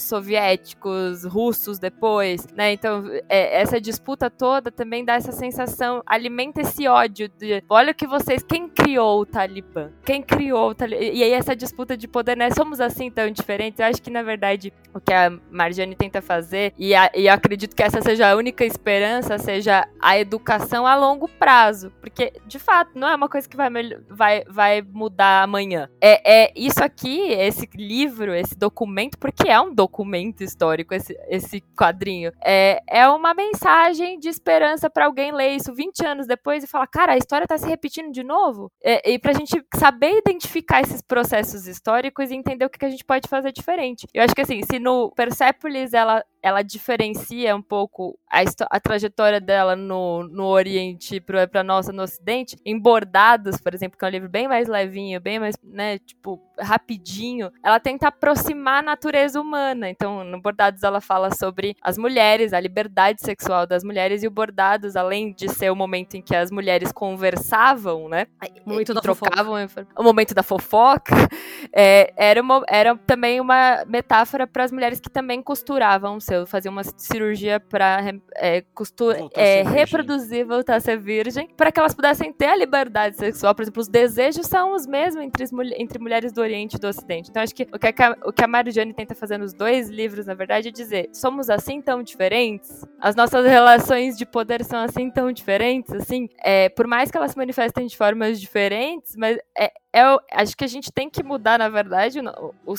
soviéticos, russos depois, né? Então, é, essa disputa toda também dá essa sensação, alimenta esse ódio de olha que vocês, quem criou o Talibã? Quem criou o Talibã? E aí essa disputa de poder, né? Somos assim tão diferentes? Eu acho que, na verdade, o que a Marjane tenta fazer, e, a, e acredito que essa seja a única esperança, seja a educação a longo prazo. Porque, de fato, não é uma coisa que vai, vai, vai mudar amanhã. É, é isso aqui, esse livro, esse documento, porque é um documento histórico, esse, esse quadrinho, é, é uma mensagem de esperança para alguém ler isso 20 anos depois e falar, cara, a história tá se repetindo de novo. É, e pra gente saber identificar esses processos históricos e entender o que, que a gente pode fazer diferente. Eu acho que assim, se no Persepolis ela ela diferencia um pouco a, a trajetória dela no, no Oriente para nossa no Ocidente, em Bordados, por exemplo, que é um livro bem mais levinho, bem mais, né, tipo, rapidinho, ela tenta aproximar a natureza humana. Então, no Bordados ela fala sobre as mulheres, a liberdade sexual das mulheres, e o Bordados, além de ser o momento em que as mulheres conversavam, né, o momento da trocavam, fofoca. o momento da fofoca, *laughs* é, era, uma, era também uma metáfora para as mulheres que também costuravam seu eu fazia uma cirurgia para é, costura, é, reproduzir, voltar a ser virgem, para que elas pudessem ter a liberdade sexual. Por exemplo, os desejos são os mesmos entre, as, entre mulheres do Oriente e do Ocidente. Então, acho que o que a, o que a Marijane tenta fazer nos dois livros, na verdade, é dizer: somos assim tão diferentes? As nossas relações de poder são assim tão diferentes? Assim, é, por mais que elas se manifestem de formas diferentes, mas é, é, acho que a gente tem que mudar, na verdade, o, o,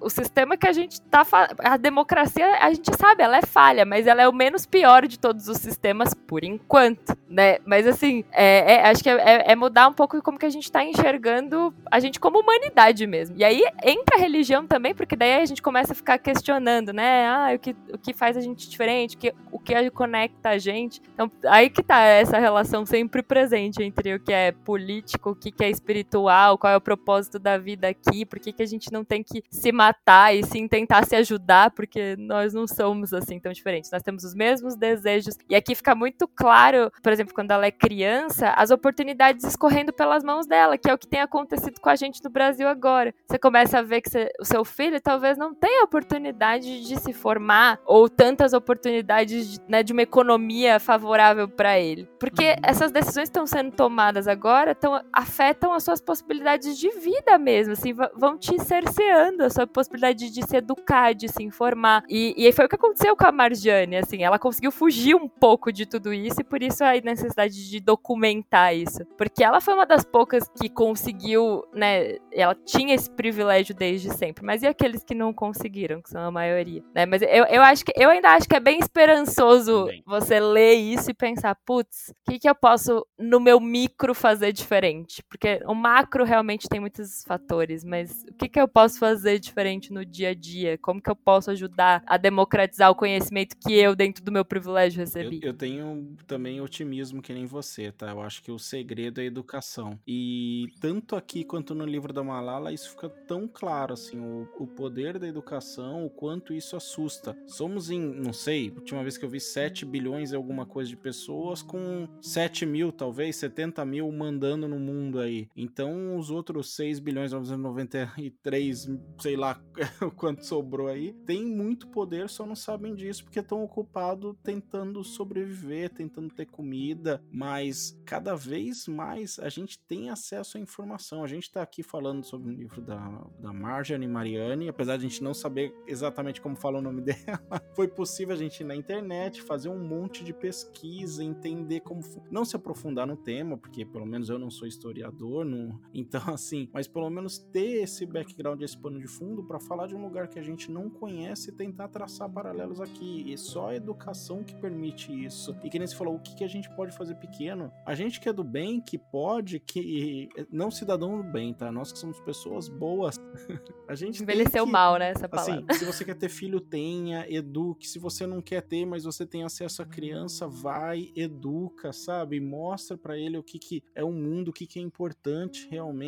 o sistema que a gente tá. A democracia, a gente sabe, ela é falha, mas ela é o menos pior de todos os sistemas, por enquanto, né? Mas assim, é, é, acho que é, é, é mudar um pouco como que a gente tá enxergando a gente como humanidade mesmo. E aí entra a religião também, porque daí a gente começa a ficar questionando, né? Ah, o que, o que faz a gente diferente, o que, o que conecta a gente. Então, aí que tá essa relação sempre presente entre o que é político, o que, que é espiritual, qual é o propósito da vida aqui, por que, que a gente não tem que se matar e sim tentar se ajudar, porque nós não somos assim tão diferentes. Nós temos os mesmos desejos. E aqui fica muito claro, por exemplo, quando ela é criança, as oportunidades escorrendo pelas mãos dela, que é o que tem acontecido com a gente no Brasil agora. Você começa a ver que você, o seu filho talvez não tenha oportunidade de se formar ou tantas oportunidades de, né, de uma economia favorável para ele. Porque uhum. essas decisões estão sendo tomadas agora, tão, afetam as suas possibilidades possibilidades de vida mesmo, assim, vão te cerceando a sua possibilidade de se educar, de se informar. E, e foi o que aconteceu com a Marjane, assim, ela conseguiu fugir um pouco de tudo isso e por isso a necessidade de documentar isso. Porque ela foi uma das poucas que conseguiu, né, ela tinha esse privilégio desde sempre, mas e aqueles que não conseguiram, que são a maioria, né? Mas eu, eu acho que, eu ainda acho que é bem esperançoso você ler isso e pensar, putz, o que que eu posso no meu micro fazer diferente? Porque o macro realmente tem muitos fatores, mas o que, que eu posso fazer diferente no dia a dia? Como que eu posso ajudar a democratizar o conhecimento que eu, dentro do meu privilégio, recebi? Eu, eu tenho também otimismo que nem você, tá? Eu acho que o segredo é a educação. E tanto aqui quanto no livro da Malala, isso fica tão claro, assim, o, o poder da educação, o quanto isso assusta. Somos em, não sei, última vez que eu vi 7 bilhões e alguma coisa de pessoas com 7 mil, talvez, 70 mil mandando no mundo aí. Então, os outros 6 bilhões 993, sei lá *laughs* quanto sobrou aí, tem muito poder, só não sabem disso porque estão ocupados tentando sobreviver, tentando ter comida, mas cada vez mais a gente tem acesso à informação. A gente está aqui falando sobre o livro da, da Marjane Mariani, apesar de a gente não saber exatamente como fala o nome *laughs* dela, foi possível a gente ir na internet fazer um monte de pesquisa, entender como. Não se aprofundar no tema, porque pelo menos eu não sou historiador, não... então *laughs* assim, mas pelo menos ter esse background, esse pano de fundo para falar de um lugar que a gente não conhece e tentar traçar paralelos aqui. E só a educação que permite isso. E que nem se falou, o que, que a gente pode fazer pequeno? A gente que é do bem, que pode, que. Não cidadão do bem, tá? Nós que somos pessoas boas. *laughs* a gente Envelheceu que... mal, né? Essa assim, palavra. se você quer ter filho, tenha, eduque. Se você não quer ter, mas você tem acesso à criança, vai, educa, sabe? Mostra para ele o que, que é o mundo, o que, que é importante realmente.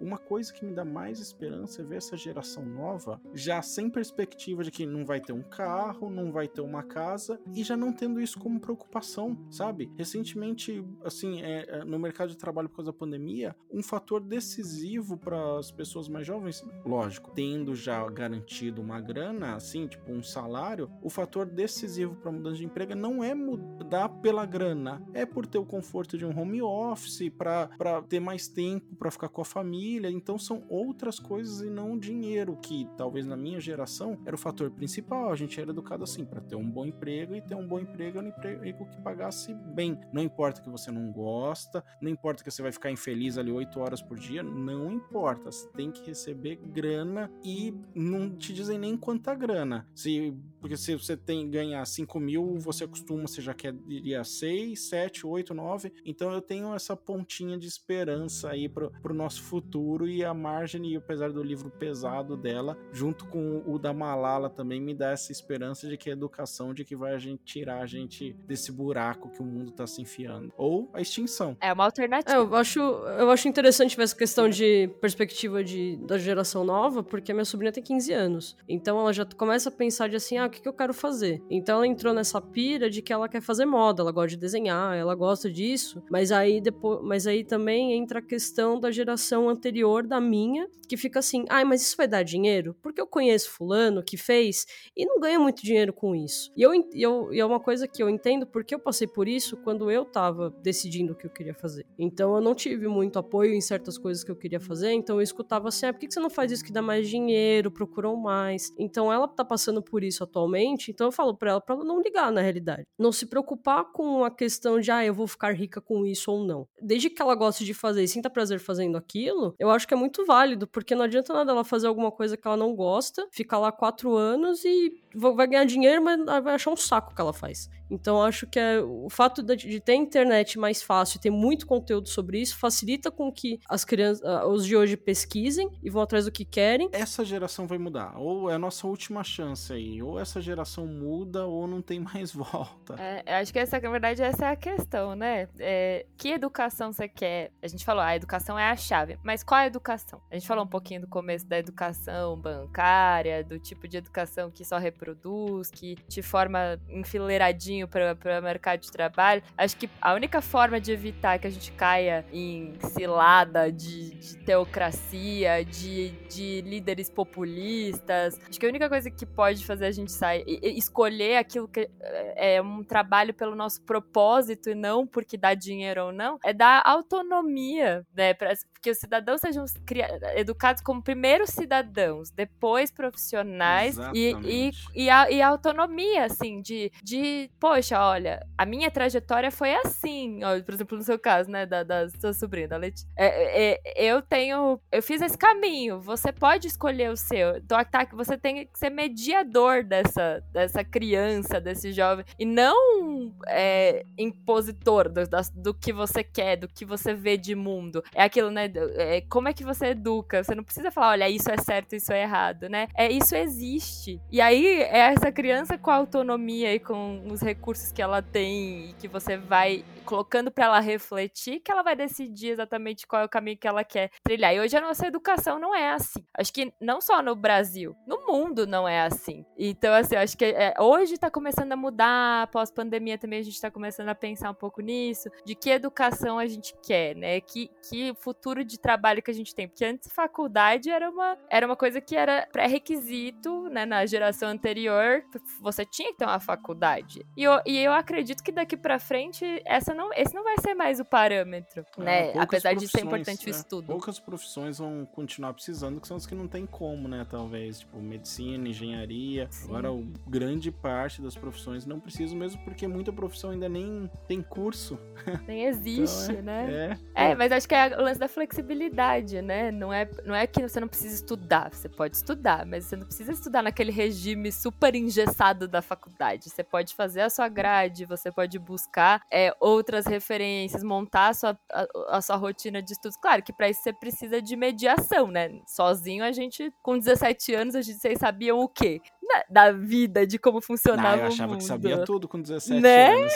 Uma coisa que me dá mais esperança é ver essa geração nova já sem perspectiva de que não vai ter um carro, não vai ter uma casa e já não tendo isso como preocupação, sabe? Recentemente, assim, é, no mercado de trabalho por causa da pandemia, um fator decisivo para as pessoas mais jovens, lógico, tendo já garantido uma grana, assim, tipo um salário, o fator decisivo para mudança de emprego não é mudar pela grana, é por ter o conforto de um home office, para ter mais tempo para ficar com a família. Então são outras coisas e não dinheiro, que talvez na minha geração era o fator principal. A gente era educado assim, para ter um bom emprego e ter um bom emprego, um emprego que pagasse bem. Não importa que você não gosta, não importa que você vai ficar infeliz ali oito horas por dia, não importa. Você tem que receber grana e não te dizem nem quanta grana. Se, porque se você tem ganhar 5 mil, você acostuma, você já quer iria 6, 7, 8, 9. Então eu tenho essa pontinha de esperança aí pro, pro nosso futuro e a Margem, apesar do livro pesado dela, junto com o da Malala também me dá essa esperança de que a educação de que vai a gente tirar a gente desse buraco que o mundo tá se enfiando. Ou a extinção. É uma alternativa. É, eu acho, eu acho interessante ver essa questão de perspectiva de, da geração nova, porque a minha sobrinha tem 15 anos. Então ela já começa a pensar de assim, ah, que, que eu quero fazer? Então ela entrou nessa pira de que ela quer fazer moda, ela gosta de desenhar, ela gosta disso, mas aí depois, mas aí também entra a questão da geração anterior da minha, que fica assim, ai, mas isso vai dar dinheiro? Porque eu conheço fulano que fez e não ganha muito dinheiro com isso. E eu, eu e é uma coisa que eu entendo porque eu passei por isso quando eu tava decidindo o que eu queria fazer. Então eu não tive muito apoio em certas coisas que eu queria fazer, então eu escutava assim, ah, por que você não faz isso que dá mais dinheiro, procuram mais? Então ela tá passando por isso atualmente, então eu falo para ela para não ligar na realidade. Não se preocupar com a questão de, ah, eu vou ficar rica com isso ou não. Desde que ela goste de fazer e sinta prazer fazendo aquilo, eu acho que é muito válido, porque não adianta nada ela fazer alguma coisa que ela não gosta, ficar lá quatro anos e vai ganhar dinheiro, mas vai achar um saco que ela faz. Então acho que é, o fato de, de, ter internet mais fácil, ter muito conteúdo sobre isso, facilita com que as crianças, os de hoje pesquisem e vão atrás do que querem. Essa geração vai mudar, ou é a nossa última chance aí, ou essa geração muda ou não tem *laughs* mais volta. É, acho que essa, na verdade, essa é a questão, né? É, que educação você quer? A gente falou, a educação é a chave, mas qual é a educação? A gente falou um pouquinho do começo da educação bancária, do tipo de educação que só reproduz, que te forma enfileiradinho para o mercado de trabalho, acho que a única forma de evitar que a gente caia em cilada de, de teocracia, de, de líderes populistas, acho que a única coisa que pode fazer a gente sair, escolher aquilo que é, é um trabalho pelo nosso propósito e não porque dá dinheiro ou não, é dar autonomia, né? Pra, que os cidadãos sejam educados como primeiro cidadãos, depois profissionais e, e, e, a, e, a, autonomia, assim, de, de, poxa, olha, a minha trajetória foi assim, por exemplo, no seu caso, né, da, da sua sobrinha, da Letícia. É, é, eu tenho, eu fiz esse caminho, você pode escolher o seu, então, tá, você tem que ser mediador dessa, dessa criança, desse jovem, e não é, impositor do, do que você quer, do que você vê de mundo. É aquilo, né, é, como é que você educa? Você não precisa falar, olha, isso é certo, isso é errado, né? É isso existe. E aí é essa criança com a autonomia e com os recursos que ela tem e que você vai colocando para ela refletir que ela vai decidir exatamente qual é o caminho que ela quer trilhar. E hoje a nossa educação não é assim. Acho que não só no Brasil, no mundo não é assim. Então, assim, acho que é, hoje tá começando a mudar, pós-pandemia também a gente tá começando a pensar um pouco nisso, de que educação a gente quer, né? Que, que futuro de trabalho que a gente tem. Porque antes faculdade era uma, era uma coisa que era pré-requisito, né? Na geração anterior, você tinha que ter uma faculdade. E eu, e eu acredito que daqui para frente essa não, esse não vai ser mais o parâmetro, Ah, né? Apesar de ser importante o é, estudo. Poucas profissões vão continuar precisando, que são as que não tem como, né? Talvez, tipo, medicina, engenharia. Sim. Agora, o, grande parte das profissões não precisam mesmo, porque muita profissão ainda nem tem curso. *laughs* Nem existe, Então, né? É. É, mas acho que é o lance da flexibilidade, né? Não é, não é que você não precisa estudar, você pode estudar, mas você não precisa estudar naquele regime super engessado da faculdade. Você pode fazer a sua grade, você pode buscar é, outras referências, montar a sua, a, a sua rotina de estudos. Claro que para isso você precisa de mediação, né? Sozinho a gente, com 17 anos, a gente, vocês sabiam o quê? Da, da vida, de como Ah, funcionava eu achava o mundo. que sabia tudo com 17 Né? anos.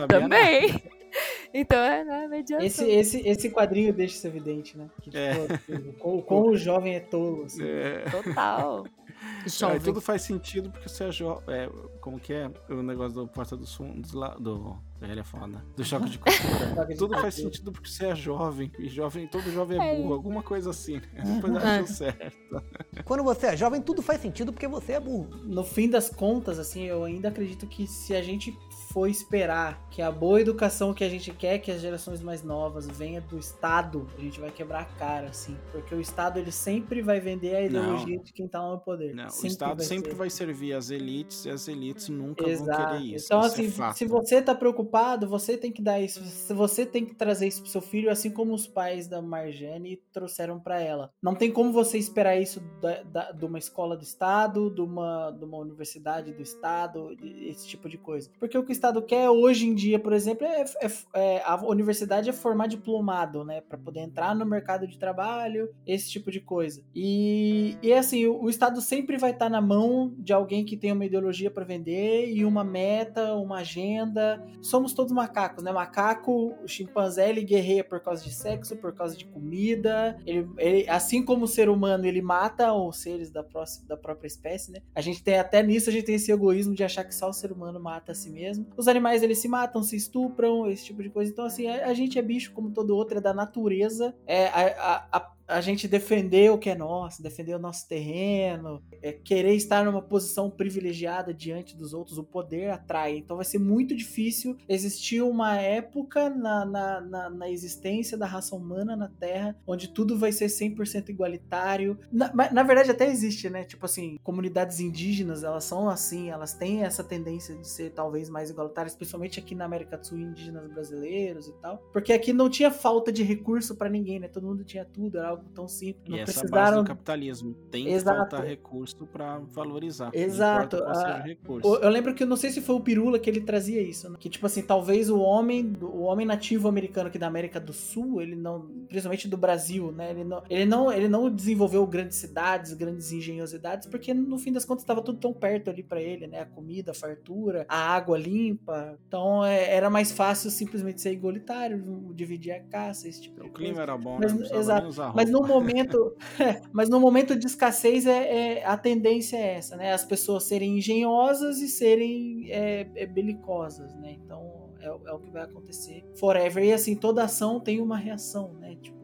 Não *laughs* Também. *laughs* Então é na mediação. Esse, esse, esse quadrinho deixa isso evidente, né? Que, É. o quão- o quão o jovem é tolo. Assim. É. Total. *laughs* Jovem. tudo faz sentido porque você é jovem. É, como que é o negócio do Porta dos Fundos lá. Do. Ele é foda. Do choque de cultura. *laughs* Tudo faz sentido porque você é jovem. E jovem, todo jovem é É. burro. Alguma coisa assim. né? Depois É. achou certo. Quando você é jovem, tudo faz sentido porque você é burro. No fim das contas, assim, eu ainda acredito que se a gente for esperar que a boa educação que a gente quer que as gerações mais novas venha do Estado, a gente vai quebrar a cara, assim. Porque o Estado, ele sempre vai vender a ideologia de quem tá lá no poder. Não, o Sempre Estado vai sempre ser. vai servir as elites e as elites nunca vão Exato. querer isso. Então, é assim, fato. se você tá preocupado, você tem que dar isso. Você tem que trazer isso pro seu filho, assim como os pais da Marjane trouxeram pra ela. Não tem como você esperar isso da, da- de uma escola do Estado, de uma, de uma universidade do Estado, esse tipo de coisa. Porque o que o Estado quer hoje em dia, por exemplo, é, é- é- a universidade é formar diplomado, né? Pra poder entrar no mercado de trabalho, esse tipo de coisa. E, e assim, o, o Estado sempre vai estar na mão de alguém que tem uma ideologia pra vender e uma meta, uma agenda. Somos todos macacos, né? Macaco, chimpanzé, ele guerreia por causa de sexo, por causa de comida. Ele, ele- assim como o ser humano, ele mata os seres da, próxima, da própria espécie, né? A gente tem até nisso, a gente tem esse egoísmo de achar que só o ser humano mata a si mesmo. Os animais, eles se matam, se estupram, esse tipo de coisa. Então, assim, a, a gente é bicho como todo outro, é da natureza. É a, a, a a gente defender o que é nosso, defender o nosso terreno, é querer estar numa posição privilegiada diante dos outros, o poder atrai. Então vai ser muito difícil existir uma época na, na, na, na existência da raça humana na Terra onde tudo vai ser 100% igualitário. Na, na verdade até existe, né? Tipo assim, comunidades indígenas, elas são assim, elas têm essa tendência de ser talvez mais igualitárias, principalmente aqui na América do Sul, indígenas brasileiros e tal. Porque aqui não tinha falta de recurso para ninguém, né? Todo mundo tinha tudo, era algo tão simples. E Não essa a base precisaram do capitalismo. Tem que Exato. faltar recurso pra valorizar. Exato, importa qual a- seja o recurso. O- Eu lembro que eu não sei se foi o Pirula que ele trazia isso, né? que tipo assim, talvez o homem, o homem nativo americano aqui da América do Sul, ele não, principalmente do Brasil, né? Ele não, ele não, ele não desenvolveu grandes cidades, grandes engenhosidades, porque no fim das contas estava tudo tão perto ali pra ele, né? A comida, a fartura, a água limpa. Então é, era mais fácil simplesmente ser igualitário, dividir a caça, esse tipo de O coisa. clima era bom, Mas- né? Não precisava exato. Mas no momento, *laughs* mas no momento de escassez é, é- a tendência é essa, né? As pessoas serem engenhosas e serem é, é, belicosas, né? Então é, é o que vai acontecer forever. E assim, toda ação tem uma reação, né? Tipo,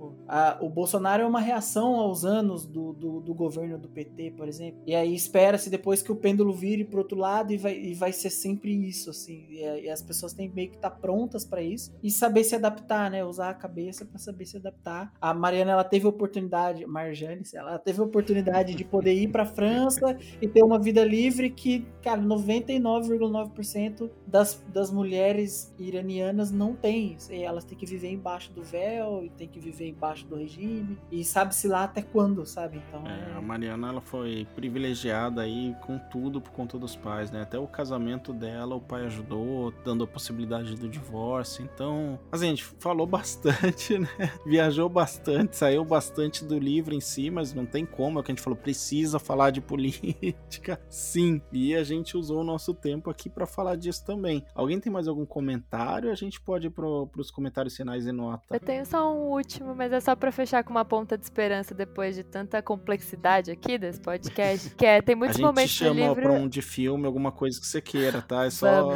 o Bolsonaro é uma reação aos anos do, do, do governo do PT, por exemplo. E aí espera-se depois que o pêndulo vire pro outro lado e vai, e vai ser sempre isso, assim. E, e as pessoas têm meio que estar prontas para isso e saber se adaptar, né? Usar a cabeça para saber se adaptar. A Mariana, ela teve oportunidade, Marjane, ela teve oportunidade de poder ir para França e ter uma vida livre que, cara, 99,9% das, das mulheres iranianas não tem. Elas têm que viver embaixo do véu e têm que viver embaixo do regime. E sabe-se lá até quando, sabe? Então É, a é. Mariana ela foi privilegiada aí com tudo por conta dos pais, né? Até o casamento dela, o pai ajudou, dando a possibilidade do divórcio. Então, assim, a gente falou *laughs* bastante, né? Viajou bastante, saiu bastante do livro em si, mas não tem como, é o que a gente falou, precisa falar de *laughs* política, sim. E a gente usou o nosso tempo aqui para falar disso também. Alguém tem mais algum comentário? A gente pode ir pro, pros comentários finais e nota. Eu tenho só um último, mas é só para fechar com uma ponta de esperança depois de tanta complexidade aqui desse podcast, que é, tem *laughs* muitos a gente momentos chama do livro... pra um de filme, alguma coisa que você queira, tá? É só...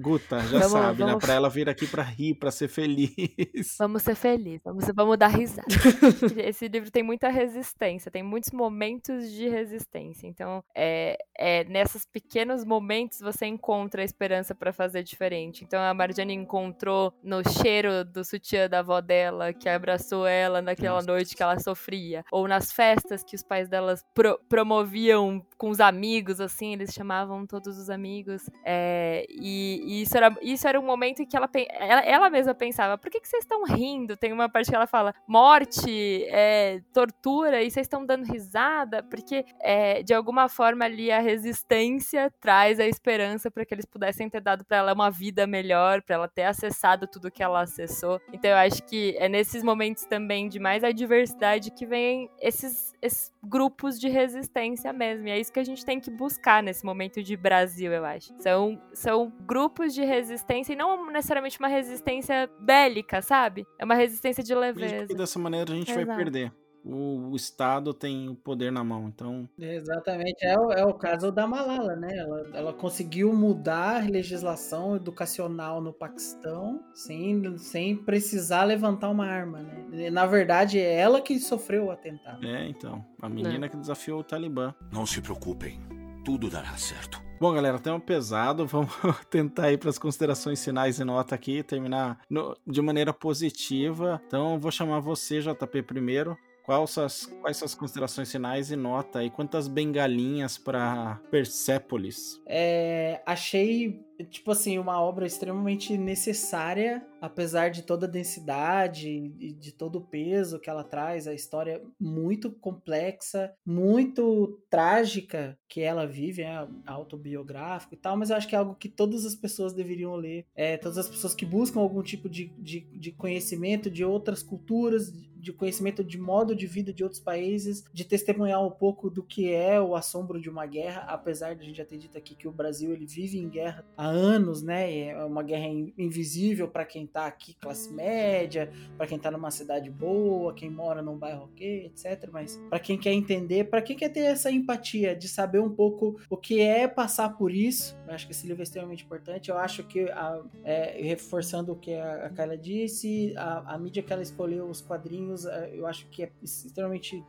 Guta, já Vamos- sabe, né? vamos- Pra ela vir aqui pra rir, pra ser feliz. *laughs* Vamos ser felizes, vamos, vamos dar risada. *laughs* Esse livro tem muita resistência, tem muitos momentos de resistência. Então, é, é nesses pequenos momentos você encontra a esperança para fazer diferente. Então, a Marjane encontrou no cheiro do sutiã da avó dela, que abraçou ela naquela Nossa. noite que ela sofria, ou nas festas que os pais delas pro- promoviam com os amigos, assim, eles chamavam todos os amigos. É, e, e isso, era, isso era um momento em que ela, ela, ela mesma pensava: por que, que vocês estão rindo? Tem uma parte que ela fala: morte, é, tortura, e vocês estão dando risada? Porque, é, de alguma forma, ali a resistência traz a esperança para que eles pudessem ter dado para ela uma vida melhor, para ela ter acessado tudo que ela acessou. Então, eu acho que é nesses momentos também de mais adversidade que vem esses, esses grupos de resistência mesmo. E é isso que a gente tem que buscar nesse momento de Brasil, eu acho. São, são grupos de resistência e não necessariamente uma resistência bélica, sabe? É uma resistência de leveza. que dessa maneira a gente vai Exato. perder. O, o Estado tem o poder na mão, então Exatamente, é o, é o caso da Malala, né? Ela, ela conseguiu mudar a legislação educacional no Paquistão sem, sem precisar levantar uma arma, né? Na verdade, é ela que sofreu o atentado. É, então. A menina que desafiou o Talibã. Não se preocupem, tudo dará certo. Bom, galera, tema pesado. *laughs* Vamos tentar ir para as considerações finais e nota aqui, terminar no- de maneira positiva. Então, eu vou chamar você, JP, primeiro. Quais suas, quais suas considerações finais e nota? E quantas bengalinhas para Persépolis? É, achei, tipo assim, uma obra extremamente necessária, apesar de toda a densidade e de todo o peso que ela traz, a história muito complexa, muito trágica que ela vive, é autobiográfico e tal, mas eu acho que é algo que todas as pessoas deveriam ler, é, todas as pessoas que buscam algum tipo de, de, de conhecimento de outras culturas, de conhecimento de modo de vida de outros países, de testemunhar um pouco do que é o assombro de uma guerra, apesar de a gente já ter dito aqui que o Brasil ele vive em guerra há anos, né? É uma guerra in- invisível para quem tá aqui classe média, para quem tá numa cidade boa, quem mora num bairro ok, etc. Mas para quem quer entender, para quem quer ter essa empatia de saber um pouco o que é passar por isso, eu acho que esse livro é extremamente importante. Eu acho que a- é, reforçando o que a, a Kyla disse, a, a mídia que ela escolheu, os quadrinhos, é, eu acho que é extremamente,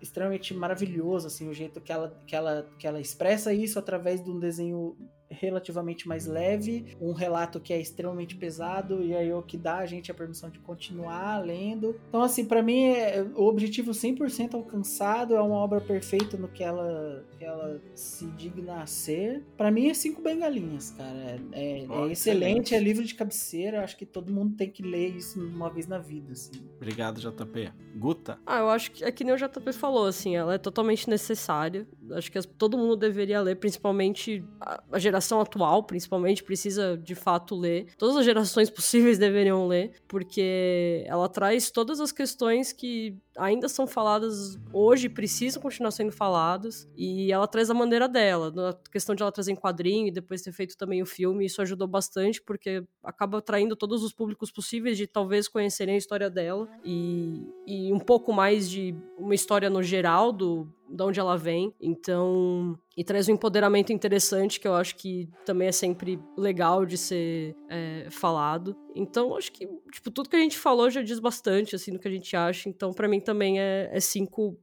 extremamente maravilhoso assim o jeito que ela, que ela, que ela expressa isso através de um desenho relativamente mais leve, um relato que é extremamente pesado e aí é o que dá a gente a permissão de continuar lendo. Então assim, pra mim é o objetivo 100% alcançado, é uma obra perfeita no que ela que ela se digna a ser. Pra mim é cinco bengalinhas, cara. É, é Ó, excelente, excelente. é livro de cabeceira, acho que todo mundo tem que ler isso uma vez na vida, assim. Obrigado, JP. Guta? Ah, eu acho que é que nem o JP falou, assim, ela é totalmente necessária. Acho que todo mundo deveria ler, principalmente a, a geração atual, principalmente, precisa de fato ler. Todas as gerações *laughs* possíveis deveriam ler, porque ela traz todas as questões que ainda são faladas hoje, precisam continuar sendo faladas, e ela traz a maneira dela. Na questão de ela trazer em quadrinho e depois ter feito também o filme, isso ajudou bastante, porque acaba atraindo todos os públicos possíveis de talvez conhecerem a história dela e, e um pouco mais de uma história no geral do de onde ela vem. Então, e traz um empoderamento interessante que eu acho que também é sempre legal de ser é, falado. Então, acho que tipo tudo que a gente falou já diz bastante assim do que a gente acha. Então, pra mim também é, é cinco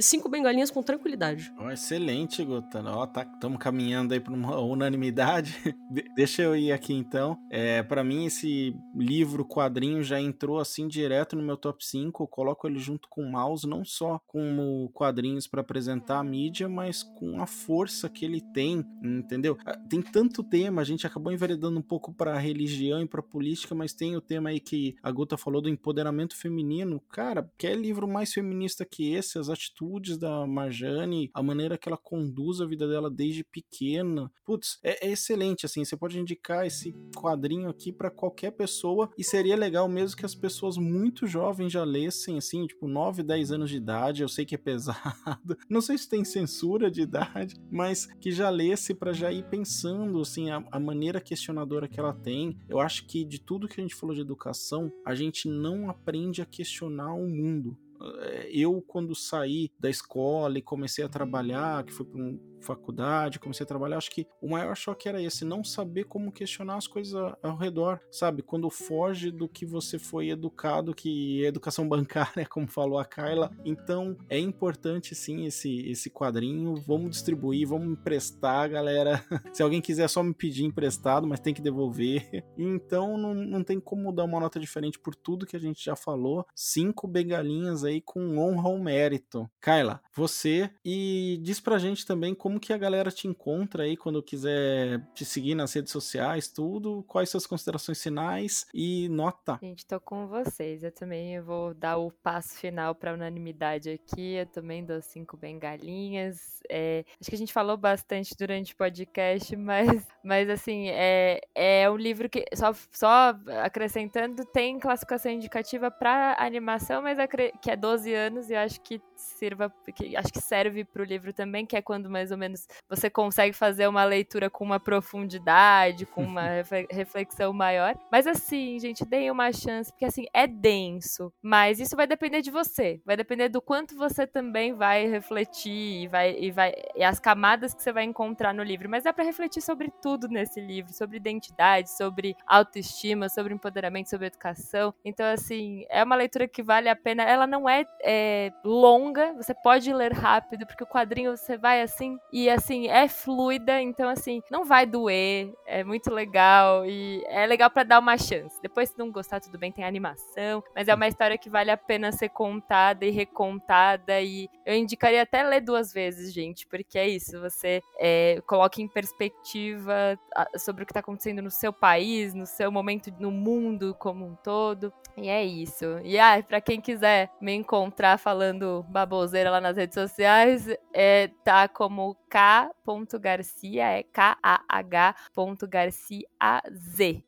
cinco bengalinhas com tranquilidade. Ó, excelente, Guta. Ó, tá, estamos caminhando aí para uma *laughs* unanimidade. *laughs* De- deixa eu ir aqui então. É, para mim, esse livro, quadrinho, já entrou assim direto no meu top 5. Eu coloco ele junto com o mouse, não só como quadrinhos para apresentar a mídia, mas com a força que ele tem, entendeu? Ah, Tem tanto tema, a gente acabou enveredando um pouco para religião e para política, mas tem o tema aí que a Guta falou do empoderamento feminino. Cara, quer livro mais feminista que esse? As atitudes da Marjane, a maneira que ela conduz a vida dela desde pequena. Putz, é, é excelente, assim. Você pode indicar esse quadrinho aqui para qualquer pessoa e seria legal mesmo que as pessoas muito jovens já lessem, assim, tipo, 9, 10 anos de idade. Eu sei que é pesado. *laughs* Não sei se tem censura de idade, mas que já lesse para já ir pensando, assim, a, a maneira questionadora que ela tem. Eu acho que de tudo que a gente falou de educação, a gente não aprende a questionar o mundo. É, eu, quando saí da escola e comecei a trabalhar, que foi para um faculdade, comecei a trabalhar, acho que o maior choque era esse, não saber como questionar as coisas ao redor, sabe? Quando foge do que você foi educado, que é educação *laughs* bancária, como falou a Carla. Então, é importante sim esse, esse quadrinho, vamos distribuir, vamos emprestar, galera. *laughs* Se alguém quiser só me pedir emprestado, mas tem que devolver. *laughs* Então, não, não tem como dar uma nota diferente por tudo que a gente já falou. Cinco bengalinhas aí com honra ou mérito. Carla, você e diz pra gente também como que a galera te encontra aí quando quiser te seguir nas redes sociais, tudo. Quais suas considerações finais e nota? Gente, tô com vocês. Eu também vou dar o passo final para unanimidade aqui. Eu também dou cinco bengalinhas. É, acho que a gente falou bastante durante o podcast, *laughs* mas, mas assim, é, é um livro que, só, só acrescentando, tem classificação indicativa para animação, mas que é 12 anos, e acho que sirva, que, acho que serve para o livro também, que é quando mais ou menos você consegue fazer uma leitura com uma profundidade, com uma *laughs* reflexão maior. Mas assim, gente, deem uma chance, porque assim, é denso, mas isso vai depender de você, vai depender do quanto você também vai refletir e vai e vai e as camadas que você vai encontrar no livro, mas dá para refletir sobre tudo nesse livro, sobre identidade, sobre autoestima, sobre empoderamento, sobre educação. Então assim, é uma leitura que vale a pena. Ela não é, é longa, você pode ler rápido, porque o quadrinho você vai assim e assim é fluida, então assim, não vai doer, é muito legal e é legal para dar uma chance. Depois se não gostar tudo bem, tem animação, mas é uma história que vale a pena ser contada e recontada e eu indicaria até ler duas vezes, gente, porque é isso, você é, coloca em perspectiva sobre o que tá acontecendo no seu país, no seu momento no mundo como um todo. E é isso. E ah, para quem quiser me encontrar falando baboseira lá nas redes sociais, é, tá como k.garcia, é K-A-H.garciaz.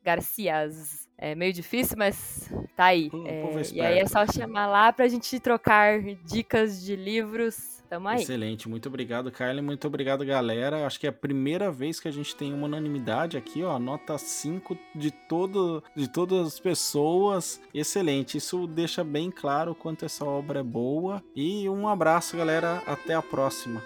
Garcias. É meio difícil, mas tá aí. Hum, é, e aí é só chamar lá pra gente trocar dicas de livros Tamo aí. Excelente, muito obrigado, Kylie. Muito obrigado, galera. Acho que é a primeira vez que a gente tem uma unanimidade aqui, ó. Nota 5 de, todo, de todas as pessoas. Excelente. Isso deixa bem claro o quanto essa obra é boa. E um abraço, galera. Até a próxima.